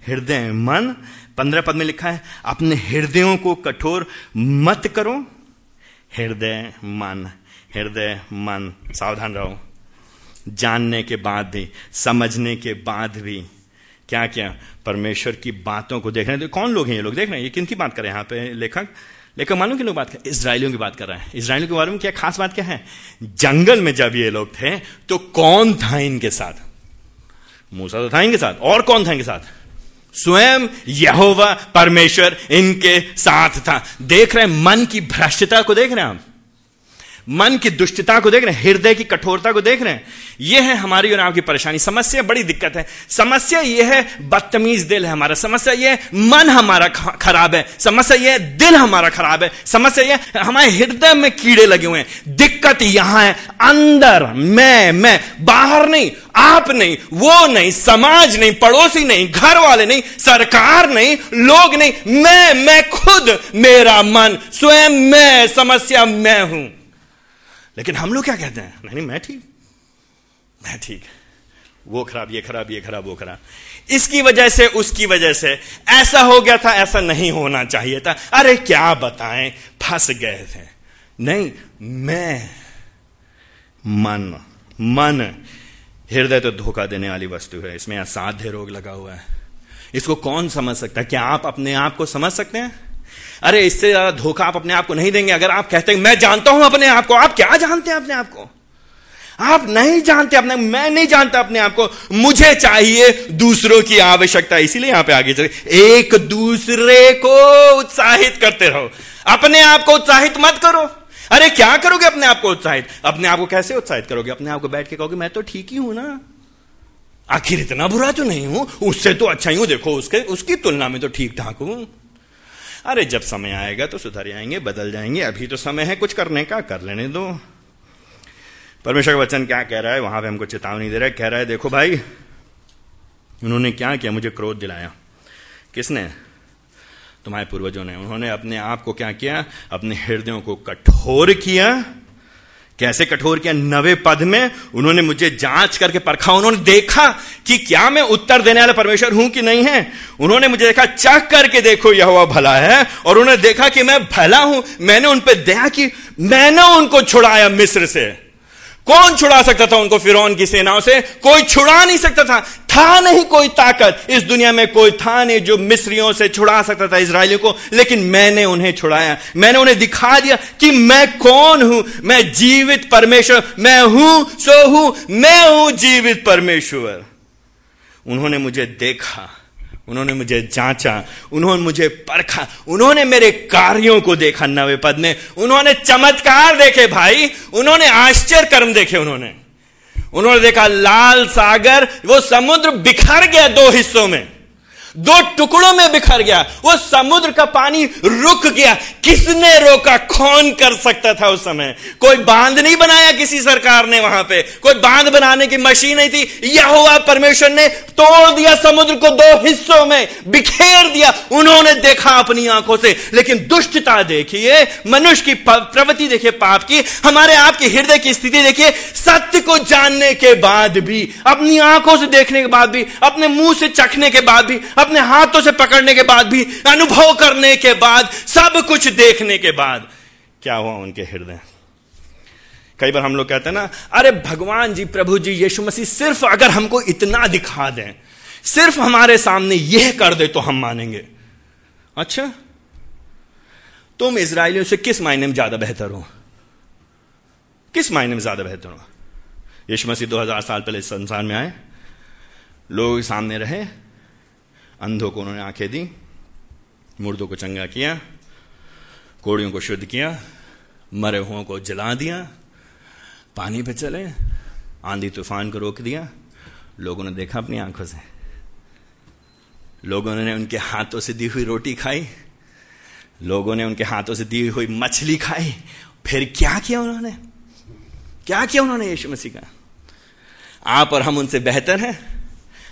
हृदय, मन। पंद्रह पद में लिखा है, अपने हृदयों को कठोर मत करो। हृदय, मन। हृदय, मन। सावधान रहो। जानने के बाद भी, समझने के बाद भी। क्या क्या परमेश्वर की बातों को देख रहे हैं। तो कौन लोग हैं ये लोग? देख रहे हैं, ये किन की बात कर रहे हैं यहाँ पे लेखक? लेकिन मालूम की लोग बात कर इसराइलियों की बात कर रहे हैं। इसराइलियों के बारे में क्या खास बात क्या है? जंगल में जब ये लोग थे तो कौन था इनके साथ? मूसा तो था इनके साथ। और कौन था इनके साथ? स्वयं यहोवा परमेश्वर इनके साथ था। देख रहे हैं, मन की भ्रष्टता को देख रहे हैं आप मन की दुष्टता को देख रहे हैं, हृदय की कठोरता को देख रहे हैं। यह है हमारी और आपकी परेशानी। समस्या बड़ी दिक्कत है। समस्या यह है, बदतमीज दिल है हमारा। समस्या यह मन हमारा खराब है। समस्या यह दिल हमारा खराब है। समस्या यह हमारे हृदय में कीड़े लगे हुए हैं। दिक्कत यहाँ है। अंदर, मैं मैं, बाहर नहीं, आप नहीं, वो नहीं, समाज नहीं, पड़ोसी नहीं घर वाले नहीं, सरकार नहीं, लोग नहीं। मैं मैं खुद, मेरा मन, स्वयं मैं, समस्या मैं हूँ। लेकिन हम लोग क्या कहते हैं? नहीं नहीं, मैं ठीक। मैं ठीक। वो खराब, ये खराब ये खराब, वो खराब। इसकी वजह से, उसकी वजह से ऐसा हो गया था, ऐसा नहीं होना चाहिए था। अरे, क्या बताएँ? फंस गए थे। नहीं, मैं, मन मन, हृदय तो धोखा देने वाली वस्तु है। इसमें असाध्य रोग लगा हुआ है। इसको कौन समझ सकता है? क्या आप अपने आप को समझ सकते हैं? अरे, इससे ज़्यादा धोखा आप अपने आप को नहीं देंगे। अगर आप कहते हैं, मैं जानता हूँ अपने आप को। आप क्या जानते हैं अपने आप को? आप नहीं जानते अपने, मैं नहीं जानता अपने आप को। मुझे चाहिए दूसरों की आवश्यकता, इसीलिए यहाँ पे आगे चले एक दूसरे को उत्साहित करते रहो। अपने आप को उत्साहित मत करो। अरे, क्या करोगे अपने आप को उत्साहित? अपने आप को कैसे उत्साहित करोगे? अपने आप को बैठ के कहोगे, मैं तो ठीक ही हूँ ना। आखिर इतना बुरा तो नहीं हूँ, उससे तो अच्छा ही हूँ। देखो, उसके, उसकी तुलना में तो ठीक ठाक हूँ। अरे जब समय आएगा तो सुधर जाएँगे, बदल जाएँगे, अभी तो समय है, कुछ करने का, कर लेने दो। परमेश्वर का वचन क्या कह रहा है? वहाँ पे हमको चेतावनी दे रहा है, कह रहा है, देखो भाई, उन्होंने क्या किया? मुझे क्रोध दिलाया। किसने? तुम्हारे पूर्वजों ने। उन्होंने अपने आप को क्या किया? अपने हृदयों को कठोर किया कैसे कठोर के नवे पद में? उन्होंने मुझे जाँच करके परखा। उन्होंने देखा कि क्या मैं उत्तर देने वाला परमेश्वर हूँ कि नहीं है। उन्होंने मुझे देखा चक करके देखो यह हुआ भला है। और उन्होंने देखा कि मैं भला हूँ। मैंने उन पर दया की, मैंने उनको छुड़ाया मिस्र से। कौन छुड़ा सकता था उनको फिर की सेनाओं से? कोई छुड़ा नहीं सकता था। था नहीं कोई ताकत। इस दुनिया में कोई था नहीं जो मिस्रियों से छुड़ा सकता था इसराइलियों को। लेकिन मैंने उन्हें छुड़ाया। मैंने उन्हें दिखा दिया कि मैं कौन हूँ? मैं जीवित परमेश्वर। मैं हूँ, सो हूँ। मैं हूँ जीवित परमेश्वर। उन्होंने मुझे देखा। उन्होंने मुझे जांचा, उन्होंने मुझे परखा, उन्होंने मेरे कार्यों को देखा नवे पद में, उन्होंने चमत्कार देखे भाई, उन्होंने आश्चर्य कर्म देखे उन्होंने। उन्होंने देखा लाल सागर, वो समुद्र बिखर गया दो हिस्सों में। दो टुकड़ों में बिखर गया। वो समुद्र का पानी रुक गया। किसने रोका? कौन कर सकता था उस समय? कोई बाँध नहीं बनाया किसी सरकार ने वहाँ पे। कोई बाँध बनाने की मशीन नहीं थी। यह हुआ परमेश्वर ने तोड़ दिया समुद्र को दो हिस्सों में। बिखेर दिया। उन्होंने देखा अपनी आँखों से। लेकिन दुष्टता देखिए, मनुष्य की प्रवृत्ति देखिए, पाप की। हमारे आपके हृदय की स्थिति देखिए। सत्य को जानने के बाद भी, अपनी आँखों से देखने के बाद भी, अपने मुँह से चखने के बाद भी अपने हाथों से पकड़ने के बाद भी, अनुभव करने के बाद, सब कुछ देखने के बाद, क्या हुआ उनके हृदय? कई बार हम लोग कहते हैं ना, अरे भगवान जी, प्रभु जी, यीशु मसीह सिर्फ़ अगर हमको इतना दिखा दें, सिर्फ़ हमारे सामने यह कर दे तो हम मानेंगे। अच्छा? तुम इसराइलियों से किस मायने में ज़्यादा बेहतर हो? किस मायने में ज़्यादा बेहतर हो? यीशु मसीह 2000 साल पहले संसार में आए, लोग सामने रहे अंधों को उन्होंने आँखें दी, मुर्दों को चंगा किया, कोड़ियों को शुद्ध किया, मरे हुओं को जला दिया, पानी पे चले, आंधी तूफ़ान को रोक दिया। लोगों ने देखा अपनी आँखों से। लोगों ने उनके हाथों से दी हुई रोटी खाई। लोगों ने उनके हाथों से दी हुई मछली खाई। फिर क्या किया उन्होंने? क्या किया उन्होंने यीशु मसीह का? आप और हम उनसे बेहतर हैं।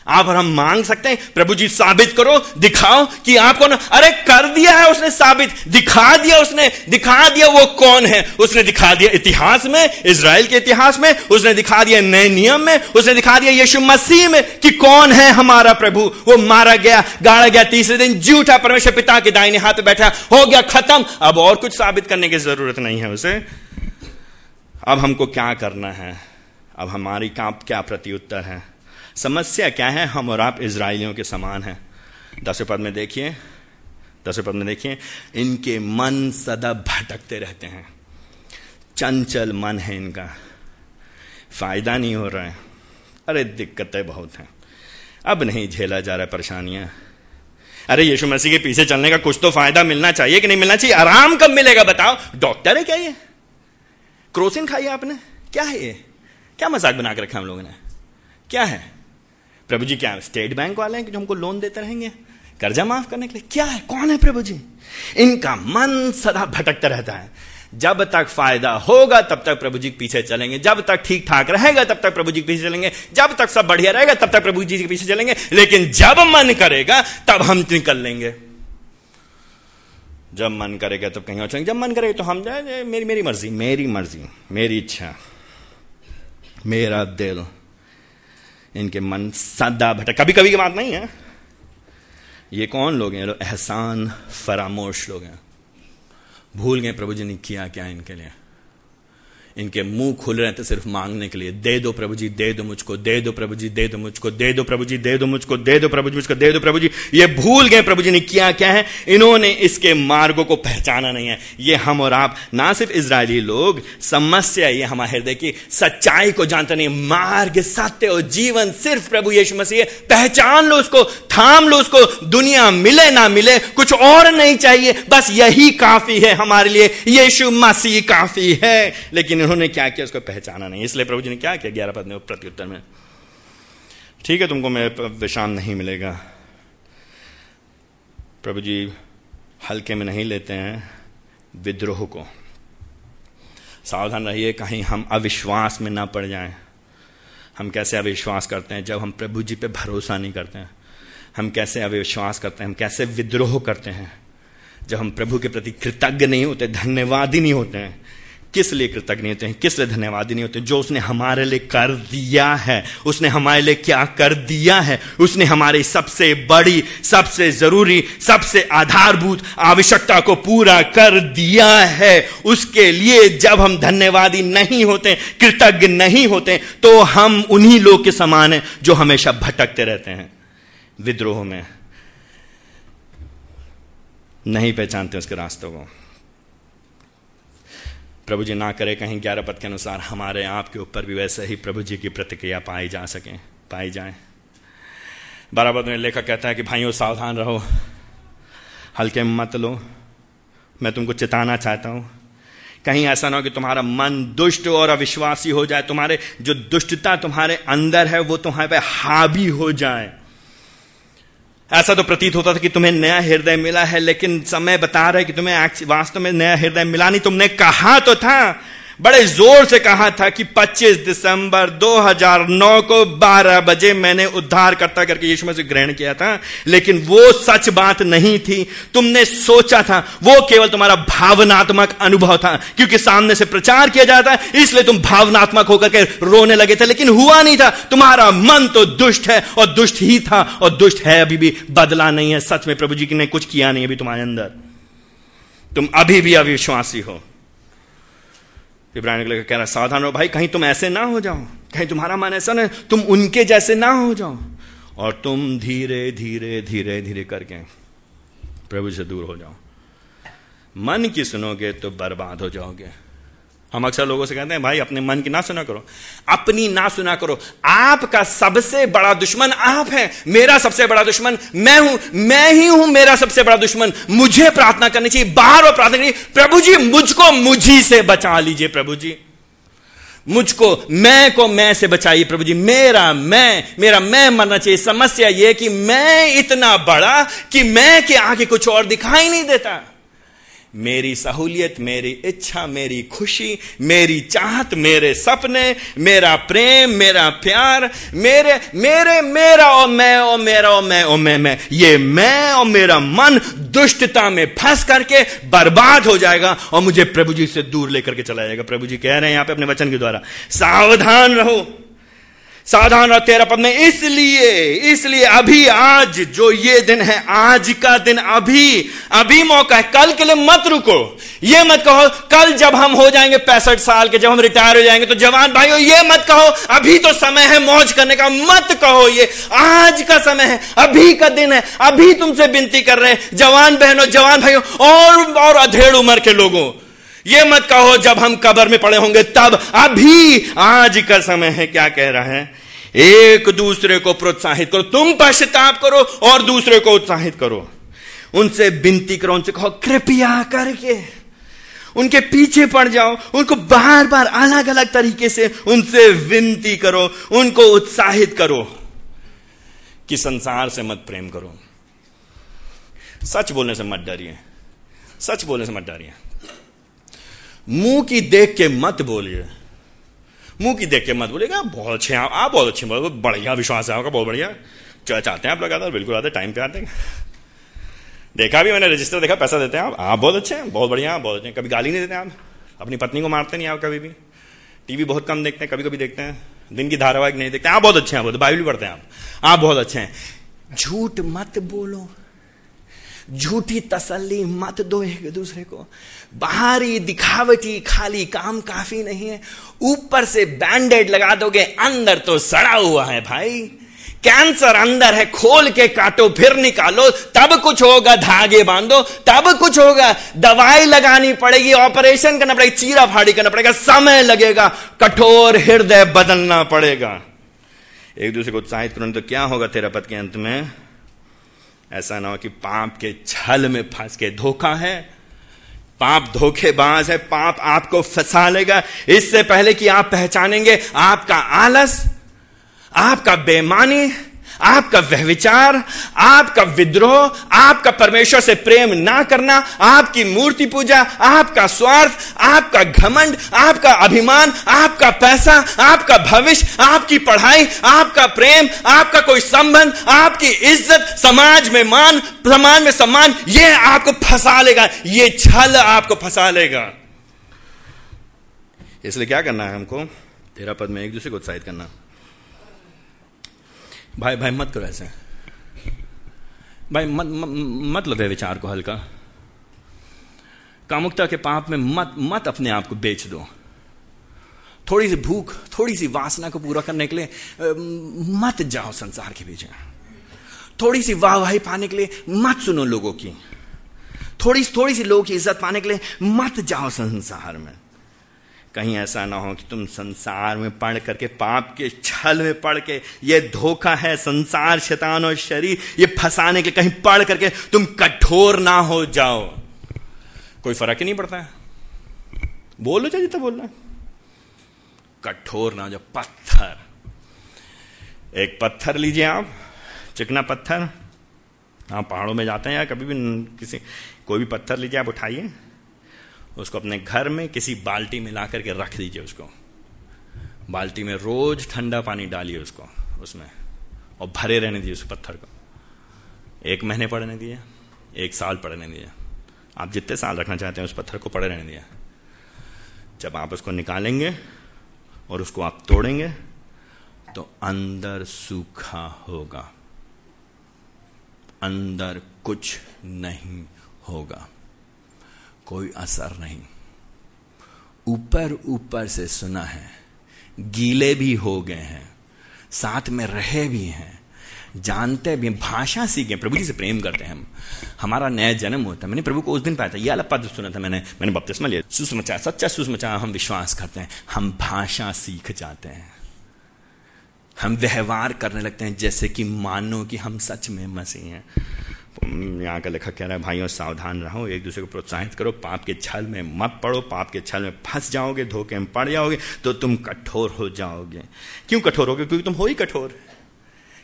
आप और हम मांग सकते हैं, प्रभु जी साबित करो, दिखाओ कि आपको ना, अरे कर दिया है उसने साबित, दिखा दिया उसने, दिखा दिया वो कौन है? उसने दिखा दिया इतिहास में इसराइल के इतिहास में, उसने दिखा दिया नए नियम में, उसने दिखा दिया यीशु मसीह में कि कौन है हमारा प्रभु? वो मारा गया, गाड़ा गया, तीसरे दिन जूठा परमेश्वर पिता के दाहिने हाथ बैठा, हो गया खत्म। अब और कुछ साबित करने की ज़रूरत नहीं है उसे। अब हमको क्या करना है? अब हमारी क्या क्या प्रत्युत्तर है? समस्या क्या है? हम और आप इसराइलियों के समान हैं। दसवें पद में देखिए, दसवें पद में देखिए, इनके मन सदा भटकते रहते हैं। चंचल मन है इनका। फ़ायदा नहीं हो रहा है। अरे, दिक्कतें बहुत हैं। अब नहीं झेला जा रहा है परेशानियाँ। अरे, यीशु मसीह के पीछे चलने का कुछ तो फ़ायदा मिलना चाहिए कि नहीं मिलना चाहिए? आराम कब मिलेगा बताओ। डॉक्टर है क्या ये? क्रोसिन खाई आपने? क्या है ये? क्या मज़ाक बना के रखा हम लोगों ने? क्या है? प्रभु जी क्या, स्टेट बैंक वाले हैं कि जो हमको लोन देते रहेंगे? कर्जा माफ़ करने के लिए। क्या है? कौन है प्रभु जी? इनका मन सदा भटकता रहता है। जब तक फ़ायदा होगा, तब तक प्रभु जी के पीछे चलेंगे। जब तक ठीक ठाक रहेगा, तब तक प्रभु जी के पीछे चलेंगे। जब तक सब बढ़िया रहेगा, तब तक प्रभु जी के पीछे चलेंगे। लेकिन जब मन करेगा, तब हम निकल लेंगे। जब मन करेगा, तब कहीं और चलेंगे। जब मन करेगा तो हम जाए, मेरी मेरी मर्ज़ी मेरी मर्ज़ी, मेरी इच्छा, मेरा दिल। इनके मन सदा भटक। कभी कभी की बात नहीं है। ये कौन लोग हैं? एहसान, फरामोश लोग हैं। भूल गए प्रभु जी ने किया क्या इनके लिए? इनके मुँह खुल रहे थे सिर्फ़ मांगने के लिए, दे दो प्रभु जी, दे दो मुझको, दे दो प्रभु जी, दे दो मुझको, दे दो प्रभु जी, दे दो मुझको, दे दो प्रभु जी, मुझको, दे दो प्रभु जी। ये भूल गए प्रभु जी ने किया क्या है? इन्होंने इसके मार्गों को पहचाना नहीं है। ये हम और आप, ना सिर्फ़ इसराइली लोग, समस्या ये हमारे हृदय की सच्चाई को जानते नहीं, मार्ग, सत्य और जीवन सिर्फ़ प्रभु यीशु मसीह पहचान लो उसको, थाम लो उसको, दुनिया मिले ना मिले, कुछ और नहीं चाहिए, बस यही काफ़ी है हमारे लिए, यीशु मसीह काफ़ी है। लेकिन उन्होंने क्या किया, उसको पहचाना नहीं। इसलिए प्रभु जी ने क्या किया, ग्यारह पद में, प्रत्युत्तर में? ठीक है, तुमको मेरे विश्राम नहीं मिलेगा। प्रभु जी हल्के में नहीं लेते हैं, विद्रोह को। सावधान रहिए, कहीं हम अविश्वास में ना पड़ जाएँ। हम कैसे अविश्वास करते हैं, जब हम प्रभु जी पे भरोसा नहीं करते हैं? हम कैसे अविश्वास करते हैं, हम कैसे विद्रोह करते हैं? जब हम प्रभु के प्रति कृतज्ञ नहीं होते, धन्यवाद ही नहीं होते हैं किस लिए कृतज्ञ होते हैं? किस लिए धन्यवादी नहीं होते? जो उसने हमारे लिए कर दिया है, उसने हमारे लिए क्या कर दिया है? उसने हमारी सबसे बड़ी, सबसे ज़रूरी, सबसे आधारभूत आवश्यकता को पूरा कर दिया है। उसके लिए जब हम धन्यवादी नहीं होते, कृतज्ञ नहीं होते तो हम उन्हीं लोग के समान हैं जो हमेशा भटकते रहते हैं। विद्रोह में नहीं पहचानते उसके रास्तों को। प्रभु जी ना करे कहीं ग्यारह पद के अनुसार, हमारे आप के ऊपर भी वैसे ही प्रभु जी की प्रतिक्रिया पाई जा सके, पाई जाए। बारह पद में लेखक कहता है कि, भाइयों, सावधान रहो, हल्के मत लो, मैं तुमको चेताना चाहता हूँ। कहीं ऐसा ना हो कि तुम्हारा मन दुष्ट और अविश्वासी हो जाए, तुम्हारे जो दुष्टता तुम्हारे अंदर है, वो तुम्हारे पे हावी हो जाए। ऐसा तो प्रतीत होता था कि तुम्हें नया हृदय मिला है, लेकिन समय बता रहा है कि तुम्हें वास्तव में नया हृदय मिला नहीं। तुमने कहा तो था बड़े ज़ोर से कहा था कि 25 दिसंबर 2009 को 12 बजे मैंने उद्धार करता करके यीशु मसीह ग्रहण किया था, लेकिन वो सच बात नहीं थी। तुमने सोचा था, वो केवल तुम्हारा भावनात्मक अनुभव था, क्योंकि सामने से प्रचार किया जाता है इसलिए तुम भावनात्मक होकर के रोने लगे थे, लेकिन हुआ नहीं था। तुम्हारा मन तो दुष्ट है, और दुष्ट ही था, और दुष्ट है अभी भी, बदला नहीं है। सच में प्रभु जी ने कुछ किया नहीं अभी तुम्हारे अंदर। तुम अभी भी अविश्वासी हो। इब्राहिम कह रहा सावधान हो भाई, कहीं तुम ऐसे ना हो जाओ, कहीं तुम्हारा मन ऐसा ना तुम उनके जैसे ना हो जाओ और तुम धीरे धीरे धीरे धीरे करके प्रभु से दूर हो जाओ। मन की सुनोगे तो बर्बाद हो जाओगे। हम अक्सर लोगों से कहते हैं, भाई, अपने मन की ना सुना करो। अपनी ना सुना करो। आपका सबसे बड़ा दुश्मन आप है। मेरा सबसे बड़ा दुश्मन मैं हूँ। मैं ही हूँ मेरा सबसे बड़ा दुश्मन। मुझे प्रार्थना करनी चाहिए। बाहर और प्रार्थना करनी प्रभु जी, मुझको मुझी से बचा लीजिए प्रभु जी। मुझको, मैं को मैं से बचाइए प्रभु जी। मेरा मैं मेरा मैं मरना चाहिए। समस्या यह कि मैं इतना बड़ा कि मैं के आगे कुछ और दिखाई नहीं देता। मेरी सहूलियत, मेरी इच्छा, मेरी खुशी, मेरी चाहत, मेरे सपने, मेरा प्रेम, मेरा प्यार, मेरे मेरे, मेरा और मैं, और मेरा, और मैं और मैं मैं। ये मैं और मेरा मन दुष्टता में फंस करके बर्बाद हो जाएगा और मुझे प्रभु जी से दूर लेकर के चला जाएगा। प्रभु जी कह रहे हैं यहाँ पे अपने वचन के द्वारा, सावधान रहो। सावधान रहो तेरा पद में इसलिए इसलिए अभी आज जो ये दिन है, आज का दिन अभी अभी मौका है। कल के लिए मत रुको। ये मत कहो, कल जब हम हो जाएँगे पैंसठ साल के, जब हम रिटायर हो जाएँगे तो जवान भाइयों, ये मत कहो, अभी तो समय है मौज करने का। मत कहो ये, आज का समय है, अभी का दिन है। अभी तुमसे विनती कर रहे हैं, जवान बहनों, जवान भाइयों, और और अधेड़ उम्र के लोगों। ये मत कहो, जब हम कबर में पड़े होंगे, तब अभी आज का समय है, क्या कह रहा है? एक दूसरे को प्रोत्साहित करो। तुम पश्चाताप करो और दूसरे को उत्साहित करो। उनसे विनती करो, उनसे कहो, कृपया करके उनके पीछे पड़ जाओ। उनको बार बार अलग अलग तरीके से उनसे विनती करो, उनको उत्साहित करो कि संसार से मत प्रेम करो। सच बोलने से मत डरिए। सच बोलने से मत डरिए। मुँह की देख के मत बोलिए। मुँह की देख के मत बोलिएगा, बहुत अच्छे आप आप बहुत अच्छे बहुत बढ़िया, विश्वास है आपका, बहुत बढ़िया। क्या चाहते हैं आप लगातार? बिल्कुल आते टाइम पे आते। हैं देखा भी मैंने रजिस्टर देखा, पैसा देते हैं आप। आप बहुत अच्छे हैं, बहुत बढ़िया, बहुत अच्छे कभी गाली नहीं देते आप, अपनी पत्नी को मारते नहीं आप कभी भी। टीवी बहुत कम देखते हैं कभी कभी देखते हैं। दिन की धारावाहिक नहीं देखते, आप बहुत अच्छे हैं बहुत, बाइबल पढ़ते हैं आप। आप बहुत अच्छे हैं। झूठ मत बोलो। झूठी तसल्ली मत दो एक दूसरे को। बाहरी दिखावटी खाली काम काफ़ी नहीं है। ऊपर से बैंडेड लगा दोगे, अंदर तो सड़ा हुआ है भाई। कैंसर अंदर है, खोल के काटो, फिर निकालो। तब कुछ होगा, धागे बांधो, तब कुछ होगा। दवाई लगानी पड़ेगी ऑपरेशन करना पड़ेगा, चीरा फाड़ी करना पड़ेगा, समय लगेगा। कठोर हृदय बदलना पड़ेगा। एक दूसरे को उत्साहित करो तो क्या होगा तेरा पद के अंत में? ऐसा ना हो कि पाप के छल में फंस के धोखा है। पाप धोखेबाज है, पाप आपको फंसा लेगा। इससे पहले कि आप पहचानेंगे, आपका आलस, आपका बेमानी आपका व्यविचार, आपका विद्रोह, आपका परमेश्वर से प्रेम ना करना, आपकी मूर्ति पूजा, आपका स्वार्थ, आपका घमंड, आपका अभिमान, आपका पैसा, आपका भविष्य, आपकी पढ़ाई, आपका प्रेम, आपका कोई संबंध, आपकी इज़्ज़त, समाज में मान समाज में सम्मान, ये आपको फंसा लेगा, ये छल आपको फंसा लेगा। इसलिए क्या करना है हमको? तेरा पद में एक दूसरे को उत्साहित करना। भाई भाई मत करो ऐसे। भाई मत मत लो विचार को हल्का। कामुकता के पाप में मत मत अपने आप को बेच दो। थोड़ी सी भूख, थोड़ी सी वासना को पूरा करने के लिए मत जाओ संसार के पीछे। थोड़ी सी वाहवाही पाने के लिए मत सुनो लोगों की। थोड़ी थोड़ी सी लोगों की इज़्ज़त पाने के लिए मत जाओ संसार में। कहीं ऐसा ना हो कि तुम संसार में पढ़ करके, पाप के छल में पढ़ के, ये धोखा है संसार, शैतान और शरीर, ये फंसाने के कहीं पढ़ करके तुम कठोर ना हो जाओ। कोई फ़र्क ही नहीं पड़ता है। बोलो चाहिए तो बोलना कठोर ना हो जाओ, पत्थर। एक पत्थर लीजिए आप, चिकना पत्थर। हाँ पहाड़ों में जाते हैं या कभी भी किसी कोई भी पत्थर लीजिए, आप उठाइए। उसको अपने घर में किसी बाल्टी में ला करके रख दीजिए उसको। बाल्टी में रोज ठंडा पानी डालिए उसको, उसमें, और भरे रहने दीजिए उस पत्थर को। एक महीने पड़ने दिए, एक साल पड़ने दिए। आप जितने साल रखना चाहते हैं उस पत्थर को पड़े रहने दिए। जब आप उसको निकालेंगे और उसको आप तोड़ेंगे तो अंदर सूखा होगा। अंदर कुछ नहीं होगा। कोई असर नहीं। ऊपर ऊपर से सुना है, गीले भी हो गए हैं, साथ में रहे भी हैं, जानते भी भाषा सीखे प्रभु जी से प्रेम करते हैं हम। हमारा नया जन्म होता है। मैंने प्रभु को उस दिन पाया था यह अलग पद सुना था मैंने मैंने बपतिस्मा लिया। सुषमाचार सच्चा सुषमाचार हम विश्वास करते हैं, हम भाषा सीख जाते हैं। हम व्यवहार करने लगते हैं, जैसे कि मानो कि हम सच में मसीह हैं। यहाँ का लेखक कह रहा है, भाइयों, सावधान रहो, एक दूसरे को प्रोत्साहित करो, पाप के छल में मत पड़ो, पाप के छल में फंस जाओगे, धोखे में पड़ जाओगे तो तुम कठोर हो जाओगे. क्यों कठोर हो गए? क्योंकि तुम हो ही कठोर।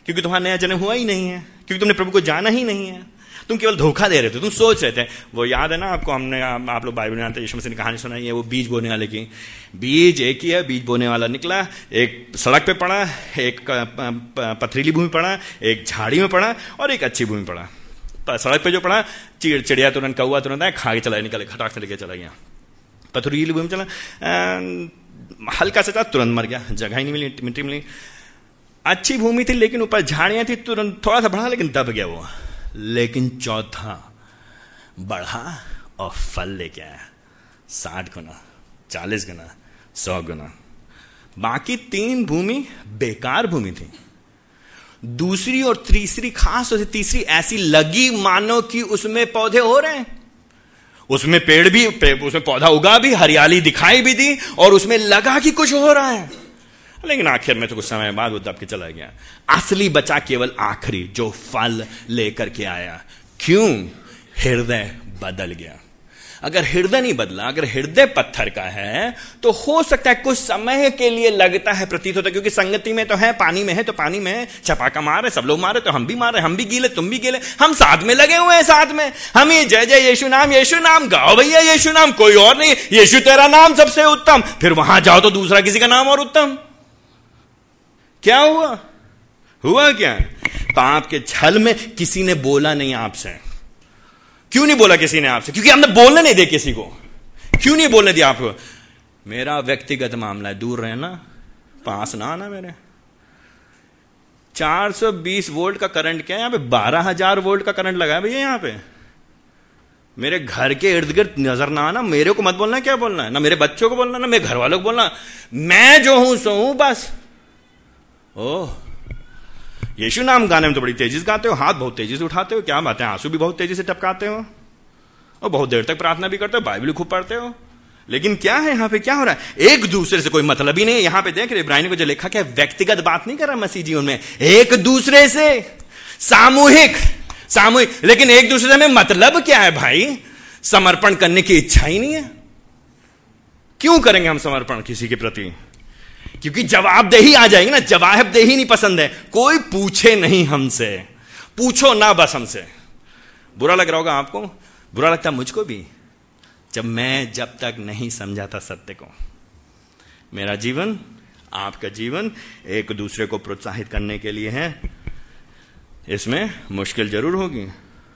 क्योंकि तुम्हारा नया जन्म हुआ ही नहीं है। क्योंकि तुमने प्रभु को जाना ही नहीं है। तुम केवल धोखा दे रहे थे, तुम सोच रहे थे। वो याद है ना आपको, हमने, आप लोग बाइबल में आते ने कहानी सुनाई है वो बीज बोने वाले की। बीज एक ही है, बीज बोने वाला निकला, एक सड़क पे पड़ा, एक पथरीली भूमि पड़ा, एक झाड़ी में पड़ा और एक अच्छी भूमि पड़ा। सड़क पे जो पड़ा, चिड़ चिड़िया तुरंत कौआ तुरंत आया खा के चला निकले, खटाक से लेके चला गया पथरीली भूमि चला। हल्का सा था तुरंत मर गया, जगह ही नहीं मिली, मिट्टी मिली। अच्छी भूमि थी, लेकिन ऊपर झाड़ियाँ थी, तुरंत थोड़ा सा बढ़ा, लेकिन दब गया वो। लेकिन चौथा, बढ़ा और फल लेके आया। साठ गुना, चालीस गुना, सौ गुना। बाकी तीन भूमि बेकार भूमि थी। दूसरी और तीसरी खास और तीसरी ऐसी लगी मानो कि उसमें पौधे हो रहे हैं। उसमें पेड़ भी पे, उसमें पौधा उगा भी हरियाली दिखाई भी दी और उसमें लगा कि कुछ हो रहा है। लेकिन आखिर में तो कुछ समय बाद वो दब के चला गया। असली बचा केवल आखिरी जो फल लेकर के आया। क्यों? हृदय बदल गया। अगर हृदय नहीं बदला, अगर हृदय पत्थर का है तो हो सकता है कुछ समय के लिए लगता है प्रतीत होता है, क्योंकि संगति में तो है, पानी में है तो पानी में छपाका मारे सब लोग मारे तो हम भी मारे, हम भी गीले, तुम भी गीले, हम साथ में लगे हुए हैं साथ में। हम ये जय जय यीशु नाम यीशु नाम, गाओ भैया यीशु नाम, कोई और नहीं, यीशु तेरा नाम सबसे उत्तम। फिर वहाँ जाओ तो दूसरा किसी का नाम और उत्तम। क्या हुआ? हुआ क्या? पाप के छल में किसी ने बोला नहीं आपसे। क्यों नहीं बोला किसी ने आपसे? क्योंकि हमने बोलने नहीं दे किसी को। क्यों नहीं बोलने दिया आपको मेरा व्यक्तिगत मामला है, दूर रहना। पास ना आना मेरे। 420 वोल्ट का करंट क्या है? यहाँ पे 12000 वोल्ट का करंट लगा है भैया यहाँ पे। मेरे घर के इर्द गिर्द नज़र ना आना। मेरे को मत बोलना, क्या बोलना है? ना मेरे बच्चों को बोलना, ना मेरे घर वालों को बोलना। मैं जो हूँ, सो हूँ, बस। ओह। यीशु नाम गाने में तो बड़ी तेज़ी से गाते हो, हाथ बहुत तेज़ी से उठाते हो, क्या बात है आँसू भी बहुत तेज़ी से टपकाते हो? और बहुत देर तक प्रार्थना भी करते हो, बाइबल खूब पढ़ते हो। लेकिन क्या है, यहाँ पे क्या हो रहा है? एक दूसरे से कोई मतलब ही नहीं यहाँ पे देख रहे इब्राहिम को जो लिखा क्या व्यक्तिगत बात नहीं कर रहा मसीह जीवन में। एक दूसरे से सामूहिक सामूहिक। लेकिन एक दूसरे में मतलब क्या है भाई? समर्पण करने की इच्छा ही नहीं है। क्यों करेंगे हम समर्पण किसी के प्रति? क्योंकि जवाबदेही आ जाएगी ना, जवाबदेही नहीं पसंद है। कोई पूछे नहीं हमसे। पूछो ना बस हमसे। बुरा लग रहा होगा आपको? बुरा लगता मुझको भी? जब मैं जब तक नहीं समझाता सत्य को। मेरा जीवन, आपका जीवन एक दूसरे को प्रोत्साहित करने के लिए है। इसमें मुश्किल ज़रूर होगी।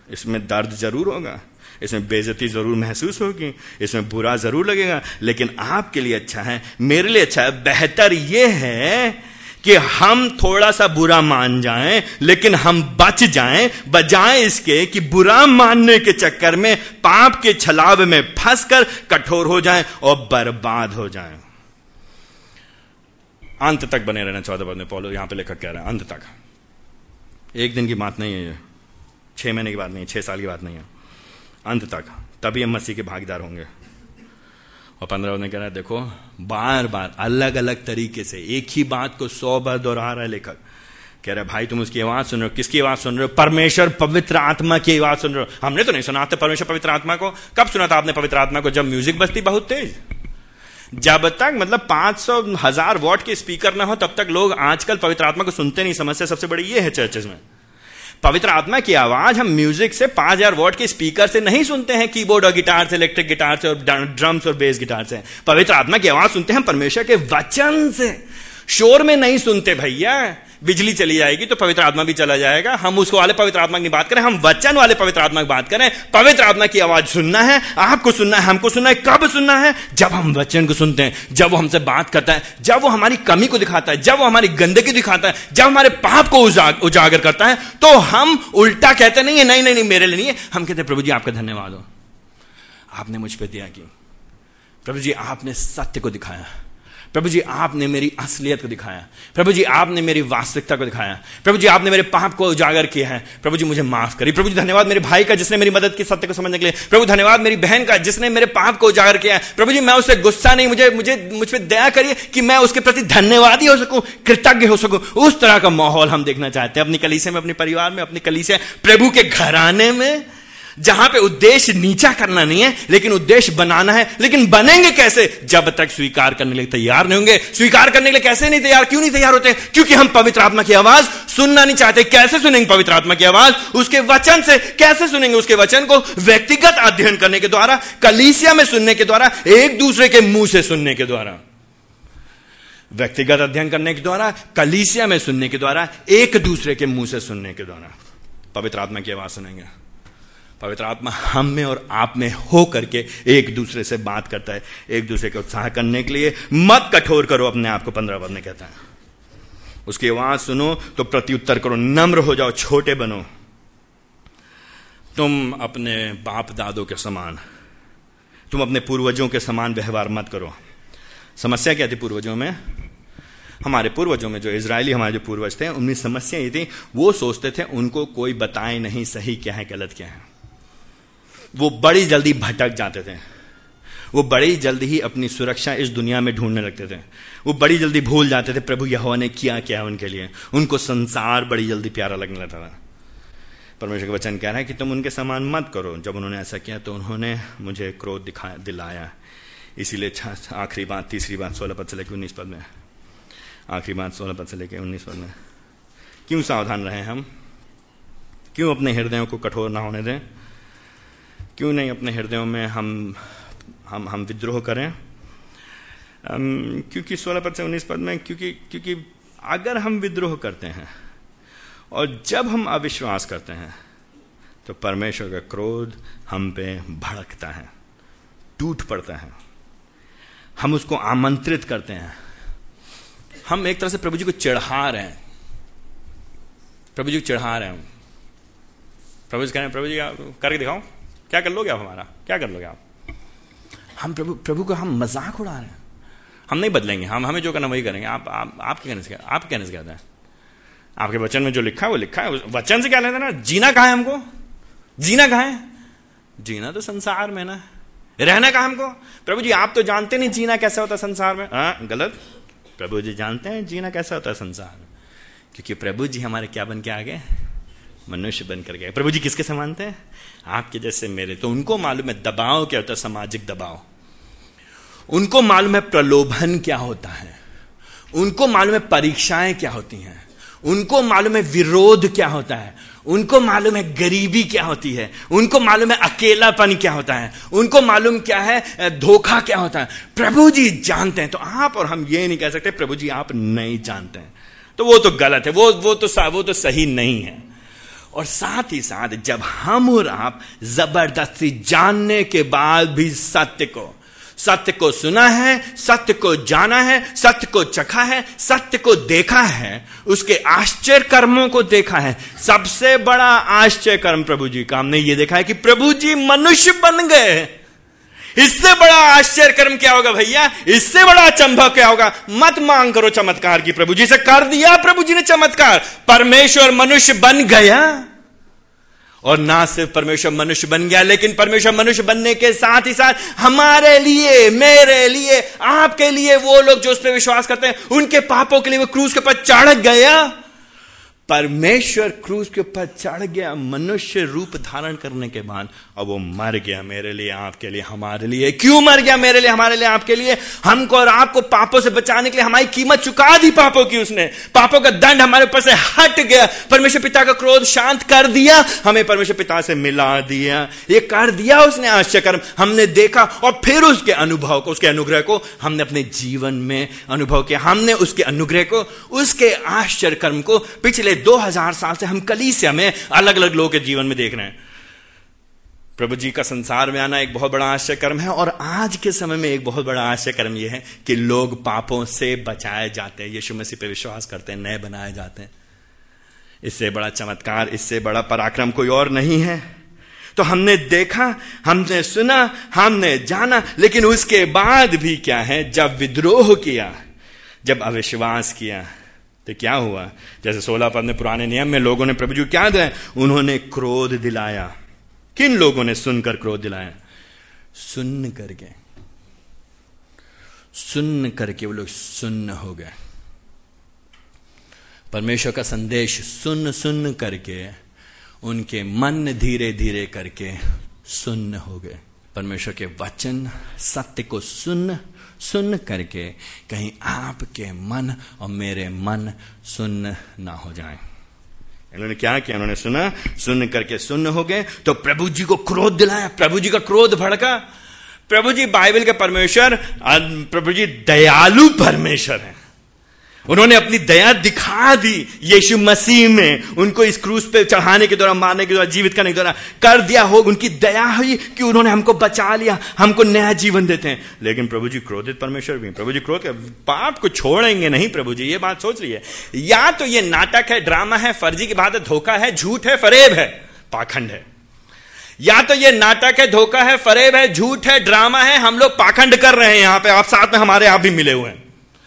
इसमें दर्द ज़रूर होगा। इसमें बेजती ज़रूर महसूस होगी, इसमें बुरा ज़रूर लगेगा, लेकिन आपके लिए अच्छा है, मेरे लिए अच्छा है। बेहतर यह है कि हम थोड़ा सा बुरा मान जाएँ, लेकिन हम बच जाएँ, बजाय इसके कि बुरा मानने के चक्कर में, पाप के छलाव में फंसकर कठोर हो जाएँ और बर्बाद हो जाएँ। अंत तक बने रहना चौदह पद में पॉलो यहाँ पे लेखक कह रहे हैं, अंत तक। एक दिन की बात नहीं है ये। छह महीने की बात नहीं है, छह साल की बात नहीं है। अंत तक। तभी हम मसीह के भागीदार होंगे। और पंद्रह ने कह रहा है देखो बार बार अलग अलग तरीके से, एक ही बात को सौ बार दोहरा रहा है लेखक। कह रहे भाई, तुम उसकी आवाज़ सुन रहे हो। किसकी आवाज़ सुन रहे हो? परमेश्वर पवित्र आत्मा की आवाज़ सुन रहे हो। हमने तो नहीं सुना था परमेश्वर पवित्र आत्मा को। कब सुना था आपने पवित्र आत्मा को? जब म्यूज़िक बजती बहुत तेज। जब तक मतलब पाँच सौ हज़ार वॉट के स्पीकर ना हो, तब तक लोग आजकल पवित्र आत्मा को सुनते नहीं। समस्या सबसे बड़ी ये है चर्चेज में। पवित्र आत्मा की आवाज़ हम म्यूज़िक से पाँच हज़ार वॉट के स्पीकर से नहीं सुनते हैं कीबोर्ड और गिटार से इलेक्ट्रिक गिटार से, और ड्रम्स और बेस गिटार से। पवित्र आत्मा की आवाज़ सुनते हैं परमेश्वर के वचन से। शोर में नहीं सुनते भैया। बिजली चली जाएगी तो पवित्र आत्मा भी चला जाएगा। हम उसको वाले पवित्र आत्मा की बात करें, हम वचन वाले पवित्र आत्मा की बात करें, पवित्र आत्मा की आवाज़ सुनना है, आपको सुनना है, हमको सुनना है, कब सुनना है? जब हम वचन को सुनते हैं, जब वो हमसे बात करता है, जब वो हमारी कमी को दिखाता है, जब वो हमारी गंदगी दिखाता है, जब हमारे पाप को उजागर करता है तो हम उल्टा कहते नहीं है, नहीं नहीं नहीं मेरे लिए नहीं है। हम कहते प्रभु जी, आपका धन्यवाद हो। आपने मुझ पर दिया कि प्रभु जी, आपने सत्य को दिखाया। प्रभु जी, आपने मेरी असलियत को दिखाया। प्रभु जी, आपने मेरी वास्तविकता को दिखाया। प्रभु जी, आपने मेरे पाप को उजागर किया है। प्रभु जी, मुझे माफ़ करी प्रभु जी, धन्यवाद मेरे भाई का, जिसने मेरी मदद की सत्य को समझने के लिए। प्रभु, धन्यवाद मेरी बहन का, जिसने मेरे पाप को उजागर किया है। प्रभु जी, मैं उससे गुस्सा नहीं, मुझे मुझे, मुझ पर दया करिए कि मैं उसके प्रति धन्यवादी हो सकूँ, कृतज्ञ हो सकूँ। उस तरह का माहौल हम देखना चाहते हैं। अपनी कलीसे में, अपने परिवार में, अपनी कलीसे प्रभु के घराने में। जहाँ पे उद्देश्य नीचा करना नहीं है, लेकिन उद्देश्य बनाना है। लेकिन बनेंगे कैसे? जब तक स्वीकार करने के लिए तैयार नहीं होंगे। स्वीकार करने के लिए कैसे नहीं तैयार? क्यों नहीं तैयार होते? क्योंकि हम पवित्र आत्मा की आवाज़ सुनना नहीं चाहते। कैसे सुनेंगे पवित्र आत्मा की आवाज़? उसके वचन से कैसे सुनेंगे? उसके वचन को व्यक्तिगत अध्ययन करने के द्वारा, कलीसिया में सुनने के द्वारा, एक दूसरे के मुँह से सुनने के द्वारा। व्यक्तिगत अध्ययन करने के द्वारा, कलीसिया में सुनने के द्वारा, एक दूसरे के मुँह से सुनने के द्वारा। पवित्र आत्मा की आवाज़ सुनेंगे। पवित्र आत्मा हम में और आप में हो करके एक दूसरे से बात करता है, एक दूसरे के उत्साह करने के लिए मत कठोर करो, अपने आप को पंद्रह पद में कहता है। उसकी आवाज़ सुनो तो प्रत्युत्तर करो, नम्र हो जाओ, छोटे बनो। तुम अपने बाप दादों के समान, तुम अपने पूर्वजों के समान व्यवहार मत करो। समस्या क्या थी पूर्वजों में? हमारे पूर्वजों में जो इसराइली हमारे जो पूर्वज थे उनकी समस्या ये थी, वो सोचते थे, उनको कोई बताए नहीं सही क्या है, गलत क्या है। वो बड़ी जल्दी भटक जाते थे। वो बड़ी जल्दी ही अपनी सुरक्षा इस दुनिया में ढूँढने लगते थे। वो बड़ी जल्दी भूल जाते थे, प्रभु, यहोवा ने किया क्या उनके लिए? उनको संसार बड़ी जल्दी प्यारा लगने लगता था। परमेश्वर का वचन कह रहा है कि तुम उनके समान मत करो। जब उन्होंने ऐसा किया तो उन्होंने मुझे क्रोध दिखाया दिलाया। इसीलिए आखिरी बात, तीसरी बात सोलह पद से लेकर उन्नीस पद में। आखिरी बात सोलह पद से लेकर उन्नीस पद में। क्यों सावधान रहे हम? क्यों अपने हृदयों को कठोर ना होने दें? क्यों नहीं अपने हृदयों में हम हम हम विद्रोह करें? क्योंकि सोलह पद से उन्नीस पद में, क्योंकि क्योंकि अगर हम विद्रोह करते हैं और जब हम अविश्वास करते हैं तो परमेश्वर का क्रोध हम पे भड़कता है, टूट पड़ता है। हम उसको आमंत्रित करते हैं। हम एक तरह से प्रभु जी को चढ़ा रहे हैं। प्रभु जी को चढ़ा रहे हैं। प्रभु जी कह रहे हैं, प्रभु जी करके दिखाओ। क्या कर लोगे आप हमारा? क्या कर लोगे आप? हम प्रभु प्रभु को हम मज़ाक उड़ा रहे हैं। हम नहीं बदलेंगे हम हमें जो करना वही करेंगे। आप आप आपके कहने से आप कहने से कहते हैं? आपके वचन में जो लिखा है वो लिखा है। वचन से क्या लेते ना जीना कहा है हमको? जीना कहा है? जीना तो संसार में ना। रहना कहा हमको? प्रभु जी आप तो जानते नहीं जीना कैसा होता संसार में। हाँ गलत। प्रभु जी जानते हैं जीना कैसा होता है संसार में। क्योंकि प्रभु जी हमारे क्या बन के आ गए मनुष्य बनकर गए प्रभु जी किसके समान थे? आपके जैसे मेरे। तो उनको मालूम है दबाव क्या होता है, सामाजिक दबाव। उनको मालूम है प्रलोभन क्या होता है। उनको मालूम है परीक्षाएँ क्या होती हैं। उनको मालूम है विरोध क्या होता है। उनको मालूम है गरीबी क्या होती है। उनको मालूम है अकेलापन क्या होता है। उनको मालूम क्या है धोखा क्या होता है। प्रभु जी जानते हैं। तो आप और हम ये नहीं कह सकते, प्रभु जी आप नहीं जानते हैं। तो वो तो गलत है। वो वो तो वो तो सही नहीं है। और साथ ही साथ जब हम और आप ज़बरदस्ती जानने के बाद भी सत्य को सत्य को सुना है, सत्य को जाना है, सत्य को चखा है, सत्य को देखा है, उसके आश्चर्य कर्मों को देखा है, सबसे बड़ा आश्चर्य कर्म प्रभु जी का। हमने ये देखा है कि प्रभु जी मनुष्य बन गए इससे बड़ा आश्चर्य कर्म क्या होगा भैया? इससे बड़ा अचंभव क्या होगा? मत मांग करो चमत्कार की प्रभु जी से। कर दिया प्रभु जी ने चमत्कार। परमेश्वर मनुष्य बन गया। और ना सिर्फ़ परमेश्वर मनुष्य बन गया, लेकिन परमेश्वर मनुष्य बनने के साथ ही साथ हमारे लिए, मेरे लिए, आपके लिए वो लोग जो उस पर विश्वास करते हैं, उनके पापों के लिए वो क्रूज के ऊपर चढ़ गया। परमेश्वर क्रूज के ऊपर चढ़ गया, मनुष्य रूप धारण करने के बाद, अब वो मर गया मेरे लिए, आपके लिए, हमारे लिए। क्यों मर गया मेरे लिए, हमारे लिए, आपके लिए? हमको और आपको पापों से बचाने के लिए हमारी कीमत चुका दी पापों की उसने। पापों का दंड हमारे ऊपर से हट गया। परमेश्वर पिता का क्रोध शांत कर दिया, हमें परमेश्वर पिता से मिला दिया। ये कर दिया उसने आश्चर्यकर्म हमने देखा और फिर उसके अनुभव को, उसके अनुग्रह को हमने अपने जीवन में अनुभव किया। हमने उसके अनुग्रह को, उसके आश्चर्य कर्म को पिछले दो हज़ार साल से हम कलीसिया में अलग अलग लोगों के जीवन में देख रहे हैं। प्रभु जी का संसार में आना एक बहुत बड़ा आश्चर्य कर्म है और आज के समय में एक बहुत बड़ा आश्चर्य कर्म यह है कि लोग पापों से बचाए जाते हैं, यीशु मसीह पे विश्वास करते हैं, नए बनाए जाते हैं। इससे बड़ा चमत्कार, इससे बड़ा पराक्रम कोई और नहीं है। तो हमने देखा, हमने सुना, हमने जाना, लेकिन उसके बाद भी क्या है? जब विद्रोह किया, जब अविश्वास किया तो क्या हुआ? जैसे सोलह पद में पुराने नियम में लोगों ने प्रभु जी क्या दिया? उन्होंने क्रोध दिलाया। किन लोगों ने सुनकर क्रोध दिलाया? सुन करके सुन करके वो लोग सुन्न हो गए। परमेश्वर का संदेश सुन सुन करके, उनके मन धीरे धीरे करके सुन्न हो गए। परमेश्वर के वचन सत्य को सुन सुन करके कहीं आपके मन और मेरे मन सुन ना हो जाए। इन्होंने क्या किया? उन्होंने सुना, सुन करके सुन हो गए तो प्रभु जी को क्रोध दिलाया, प्रभु जी का क्रोध भड़का। प्रभु जी बाइबल के परमेश्वर प्रभु जी दयालु परमेश्वर है। उन्होंने अपनी दया दिखा दी यीशु मसीह में। उनको इस क्रूस पे चढ़ाने के दौरान मारने के दौरान जीवित करने के दौरान कर दिया हो। उनकी दया हुई कि उन्होंने हमको बचा लिया, हमको नया जीवन देते हैं। लेकिन प्रभु जी क्रोधित परमेश्वर भी प्रभु जी क्रोध, पाप को छोड़ेंगे नहीं प्रभु जी, ये बात सोच रही है। या तो ये नाटक है, ड्रामा है, फर्जी की बात है, धोखा है, झूठ है, फरेब है, पाखंड है। या तो ये नाटक है, धोखा है, फरेब है, झूठ है, ड्रामा है, हम लोग पाखंड कर रहे हैं यहाँ पे, आप साथ में हमारे आप भी मिले हुए हैं।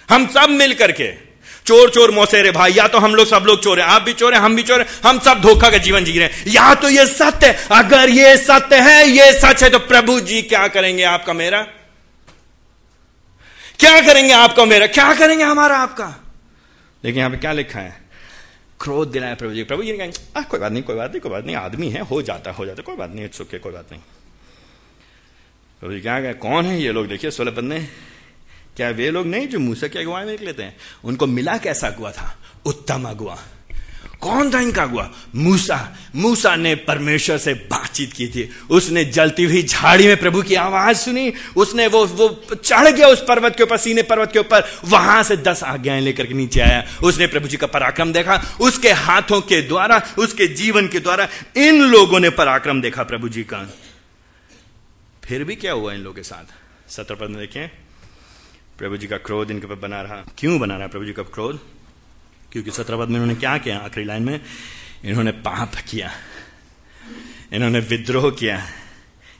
हम सब मिल करके चोर चोर मौसेरे भाई, या तो हम लोग सब लोग चोर हैं, आप भी चोर हैं, हम भी चोर हैं, हम सब धोखा का जीवन जी रहे हैं। या तो ये सत्य अगर ये सत्य है, ये सच है तो प्रभु जी क्या करेंगे आपका मेरा? क्या करेंगे आपका मेरा? क्या करेंगे हमारा आपका? लेकिन यहाँ पे क्या लिखा है? क्रोध दिलाया प्रभु जी। प्रभु जी ने कहेंगे कोई बात नहीं, कोई बात नहीं, कोई बात नहीं, आदमी है, हो जाता हो जाता कोई बात नहीं सुख कोई बात नहीं। प्रभु जी क्या कहे, कौन है ये लोग? देखिए, सोलह में क्या वे लोग नहीं जो मूसा के अगुवाई में निकले थे? उनको मिला कैसा अगुआ था? उत्तम अगुआ। कौन था इनका अगुआ? मूसा। मूसा ने परमेश्वर से बातचीत की थी। उसने जलती हुई झाड़ी में प्रभु की आवाज़ सुनी। उसने वो वो चढ़ गया उस पर्वत के ऊपर, सीने पर्वत के ऊपर। वहाँ से दस आज्ञाएँ लेकर के नीचे आया। उसने प्रभु जी का पराक्रम देखा। उसके हाथों के द्वारा, उसके जीवन के द्वारा इन लोगों ने पराक्रम देखा प्रभु जी का। फिर भी क्या हुआ इन लोगों के साथ? सत्र पद में देखें प्रभु जी का क्रोध इनके ऊपर बना रहा। क्यों बना रहा प्रभु जी का क्रोध? क्योंकि सत्रहपद में इन्होंने क्या किया आखिरी लाइन में? इन्होंने पाप किया। इन्होंने विद्रोह किया।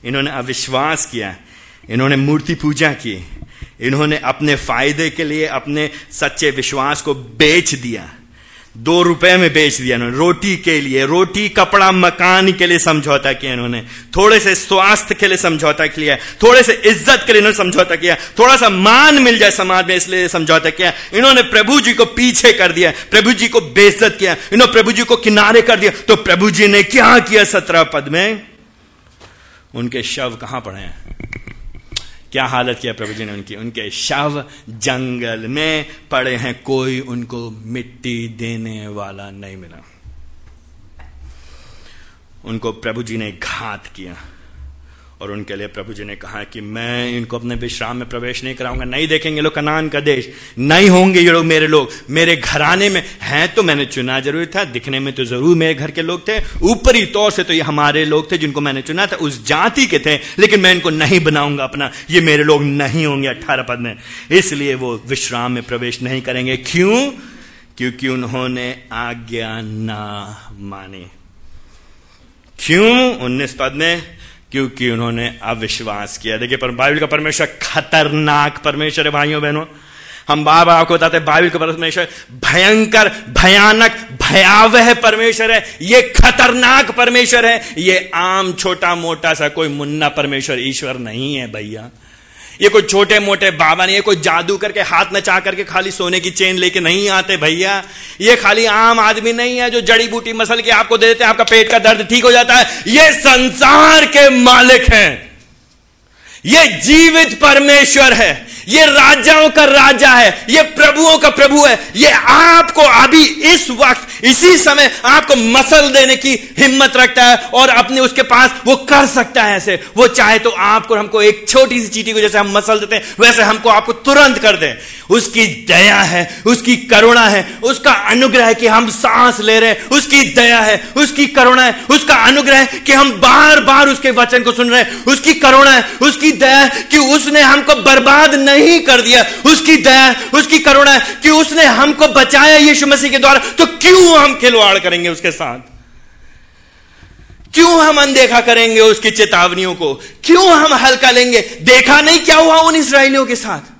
इन्होंने अविश्वास किया। इन्होंने मूर्ति पूजा की। इन्होंने अपने फ़ायदे के लिए अपने सच्चे विश्वास को बेच दिया। दो रुपए में बेच दिया इन्होंने। रोटी के लिए, रोटी, कपड़ा, मकान के लिए समझौता किया इन्होंने। थोड़े से स्वास्थ्य के लिए समझौता किया। थोड़े से इज़्ज़त के लिए इन्होंने समझौता किया। थोड़ा सा मान मिल जाए समाज में, इसलिए समझौता किया। इन्होंने प्रभु जी को पीछे कर दिया। प्रभु जी को बेइज्जत किया। इन्होंने प्रभु जी को किनारे कर दिया। तो प्रभु जी ने क्या किया सत्रह पद में? उनके शव कहाँ पड़े हैं? क्या हालत किया प्रभु जी ने उनकी? उनके शव जंगल में पड़े हैं। कोई उनको मिट्टी देने वाला नहीं मिला। उनको प्रभु जी ने घात किया। और उनके लिए प्रभु जी ने कहा कि मैं इनको अपने विश्राम में प्रवेश नहीं कराऊँगा। नहीं देखेंगे लोग कनान का देश, नहीं होंगे ये लोग मेरे लोग। मेरे घराने में हैं तो मैंने चुना ज़रूर था, दिखने में तो ज़रूर मेरे घर के लोग थे। ऊपरी तौर से तो ये हमारे लोग थे जिनको मैंने चुना था, उस जाति के थे, लेकिन मैं इनको नहीं बनाऊँगा अपना। ये मेरे लोग नहीं होंगे अट्ठारह पद में। इसलिए वो विश्राम में प्रवेश नहीं करेंगे। क्यों? क्योंकि उन्होंने आज्ञा ना मानी। क्यों? उन्नीस पद में क्योंकि उन्होंने अविश्वास किया। देखिए, पर बाइबल का परमेश्वर खतरनाक परमेश्वर है, भाइयों, बहनों। हम बार बार आपको बताते हैं, बाइबल का परमेश्वर भयंकर, भयानक, भयावह परमेश्वर है। ये खतरनाक परमेश्वर है। ये आम, छोटा, मोटा सा कोई मुन्ना परमेश्वर, ईश्वर नहीं है, भैया। ये कोई छोटे मोटे बाबा नहीं है कोई जादू करके हाथ नचा करके खाली सोने की चेन लेके नहीं आते भैया। ये खाली आम आदमी नहीं है जो जड़ी बूटी मसल के आपको दे देते हैं, आपका पेट का दर्द ठीक हो जाता है। ये संसार के मालिक हैं। ये जीवित परमेश्वर है। ये राजाओं का राजा है। ये प्रभुओं का प्रभु है। ये आपको अभी इस वक्त, इसी समय आपको मसल देने की हिम्मत रखता है और अपने उसके पास वो कर सकता है ऐसे। वो चाहे तो आपको हमको एक छोटी सी चीटी को जैसे हम मसल देते हैं, वैसे हमको आपको तुरंत कर दे। उसकी दया है, उसकी करुणा है, उसका अनुग्रह कि हम सांस ले रहे हैं। उसकी दया है, उसकी करुणा है, उसका अनुग्रह कि हम बार बार उसके वचन को सुन रहे हैं। उसकी करुणा है, उसकी दया कि उसने हमको बर्बाद नहीं कर दिया। उसकी दया, उसकी करुणा कि उसने हमको बचाया यीशु मसीह के द्वारा। तो क्यों हम खिलवाड़ करेंगे उसके साथ? क्यों हम अनदेखा करेंगे उसकी चेतावनियों को? क्यों हम हल्का लेंगे? देखा नहीं क्या हुआ उन इसराइलियों के साथ?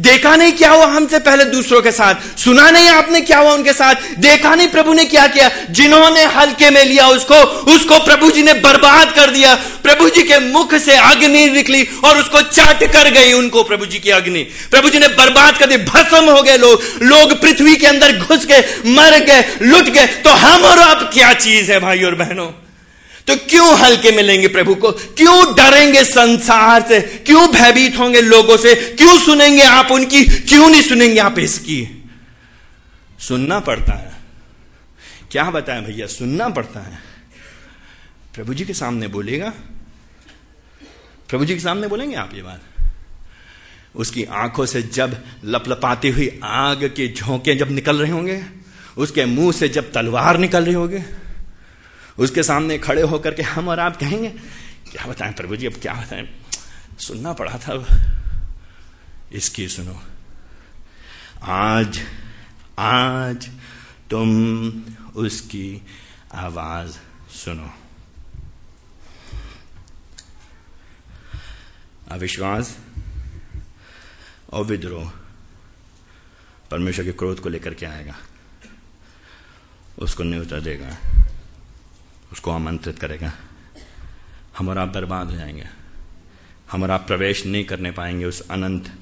देखा नहीं क्या हुआ हमसे पहले दूसरों के साथ? सुना नहीं आपने क्या हुआ उनके साथ? देखा नहीं प्रभु ने क्या किया? जिन्होंने हल्के में लिया उसको उसको प्रभु जी ने बर्बाद कर दिया। प्रभु जी के मुख से अग्नि निकली और उसको चाट कर गई उनको प्रभु जी की अग्नि। प्रभु जी ने बर्बाद कर दी। भस्म हो गए लोग। लोग पृथ्वी के अंदर घुस गए, मर गए, लुट गए। तो हम और आप क्या चीज़ है भाई और बहनों? तो क्यों हल्के में लेंगे प्रभु को? क्यों डरेंगे संसार से? क्यों भयभीत होंगे लोगों से? क्यों सुनेंगे आप उनकी? क्यों नहीं सुनेंगे आप इसकी? सुनना पड़ता है। क्या बताएँ भैया? सुनना पड़ता है। प्रभु जी के सामने बोलेगा? प्रभु जी के सामने बोलेंगे आप ये बात? उसकी आँखों से जब लपलपाती हुई आग के झोंके जब निकल रहे होंगे, उसके मुँह से जब तलवार निकल रही होगी उसके सामने खड़े होकर के हम और आप कहेंगे, क्या बताएँ प्रभु जी, अब क्या बताएँ? सुनना पड़ा था अब। इसकी सुनो। आज आज तुम उसकी आवाज़ सुनो। अविश्वास और विद्रोह परमेश्वर के क्रोध को लेकर के आएगा। उसको न्योता देगा। उसको आमंत्रित करेगा। हम और आप बर्बाद हो जाएँगे। हम और आप प्रवेश नहीं करने पाएँगे। उस अनंत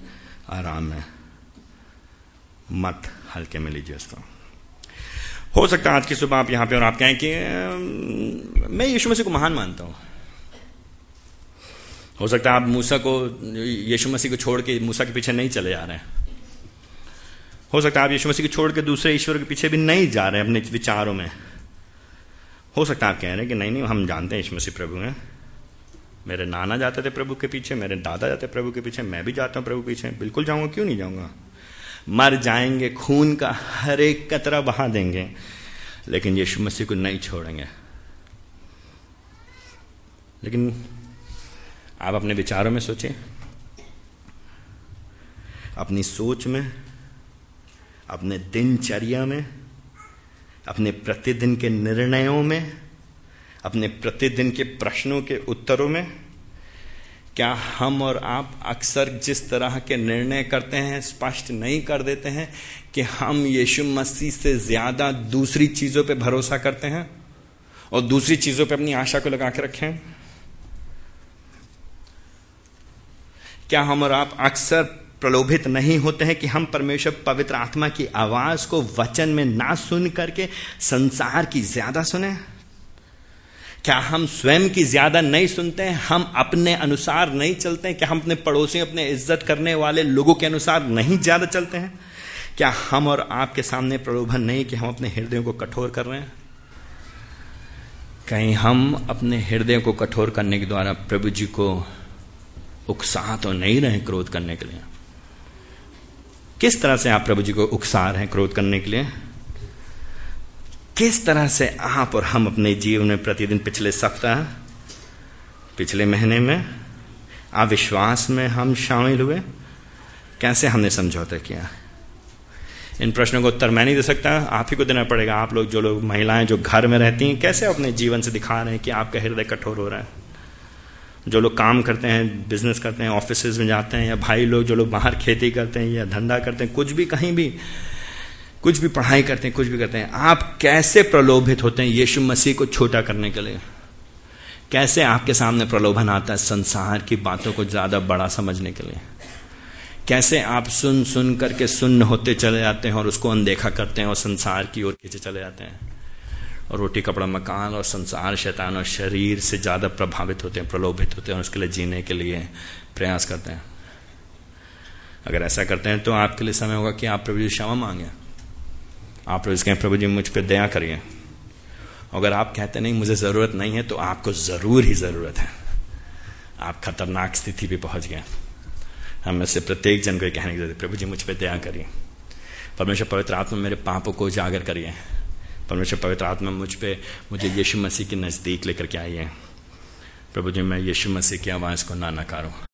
आराम में। मत हल्के में लीजिए उसको। हो सकता है आज की सुबह आप यहाँ पे और आप कहें कि मैं यीशु मसीह को महान मानता हूँ। हो सकता है आप मूसा को, यीशु मसीह को छोड़ के मूसा के पीछे नहीं चले जा रहे हैं। हो सकता है आप यीशु मसीह को छोड़ के दूसरे ईश्वर के पीछे भी नहीं जा रहे हैं अपने विचारों में। हो सकता है आप कह रहे हैं कि नहीं नहीं, हम जानते हैं यीशु मसीह प्रभु हैं। मेरे नाना जाते थे प्रभु के पीछे, मेरे दादा जाते प्रभु के पीछे, मैं भी जाता हूँ प्रभु के पीछे। बिल्कुल जाऊँगा, क्यों नहीं जाऊँगा? मर जाएँगे, खून का हर एक कतरा बहा देंगे, लेकिन यीशु मसीह को नहीं छोड़ेंगे। लेकिन आप अपने विचारों में सोचें अपनी सोच में, अपने दिनचर्या में अपने प्रतिदिन के निर्णयों में, अपने प्रतिदिन के प्रश्नों के उत्तरों में, क्या हम और आप अक्सर जिस तरह के निर्णय करते हैं, स्पष्ट नहीं कर देते हैं कि हम यीशु मसीह से ज़्यादा दूसरी चीज़ों पे भरोसा करते हैं और दूसरी चीज़ों पे अपनी आशा को लगा के रखें? क्या हम और आप अक्सर प्रलोभित नहीं होते हैं कि हम परमेश्वर पवित्र आत्मा की आवाज़ को वचन में ना सुन करके संसार की ज़्यादा सुने? क्या हम स्वयं की ज़्यादा नहीं सुनते हैं? हम अपने अनुसार नहीं चलते हैं? क्या हम अपने पड़ोसी, अपने इज़्ज़त करने वाले लोगों के अनुसार नहीं ज़्यादा चलते हैं? क्या हम और आपके सामने प्रलोभन नहीं कि हम अपने हृदयों को कठोर कर रहे हैं? कहीं हम अपने हृदय को कठोर करने के द्वारा प्रभु जी को उकसा तो नहीं रहे क्रोध करने के लिए? किस तरह से आप प्रभु जी को उकसा रहे हैं क्रोध करने के लिए? किस तरह से आप और हम अपने जीवन में प्रतिदिन पिछले सप्ताह, पिछले महीने में अविश्वास में हम शामिल हुए? कैसे हमने समझौता किया? इन प्रश्नों को उत्तर मैं नहीं दे सकता। आप ही को देना पड़ेगा। आप लोग, जो लोग महिलाएँ जो घर में रहती हैं, कैसे अपने जीवन से दिखा रहे हैं कि आपका हृदय कठोर हो रहा है? जो लोग काम करते हैं बिज़नेस करते हैं ऑफ़िस में जाते हैं, या भाई लोग जो लोग बाहर खेती करते हैं या धंधा करते हैं, कुछ भी कहीं भी, कुछ भी पढ़ाई करते हैं, कुछ भी करते हैं, आप कैसे प्रलोभित होते हैं यीशु मसीह को छोटा करने के लिए? कैसे आपके सामने प्रलोभन आता है संसार की बातों को ज़्यादा बड़ा समझने के लिए? कैसे आप सुन सुन करके सुन्न होते चले जाते हैं और उसको अनदेखा करते हैं और संसार की ओर खींचे चले जाते हैं? और रोटी कपड़ा मकान और संसार शैतान और शरीर से ज़्यादा प्रभावित होते हैं, प्रलोभित होते हैं और उसके लिए जीने के लिए प्रयास करते हैं। अगर ऐसा करते हैं तो आपके लिए समय होगा कि आप प्रभु जी क्षमा मांगे। आप प्रभु कहें, प्रभु जी, मुझ पर दया करिए। अगर आप कहते नहीं, मुझे ज़रूरत नहीं है तो आपको ज़रूर ही ज़रूरत है। आप खतरनाक स्थिति पे पहुँच गए। हम से प्रत्येक जन को कहने की ज़रूरत प्रभु जी, मुझ पर दया करिए। परमेश्वर पवित्र आत्मा मेरे पापों को उजागर करिए। परमेश्वर पवित्र आत्मा मुझ पर मुझे यीशु मसीह के नज़दीक लेकर के आई है। प्रभु जी, मैं यीशु मसीह की आवाज़ को ना नकारूं।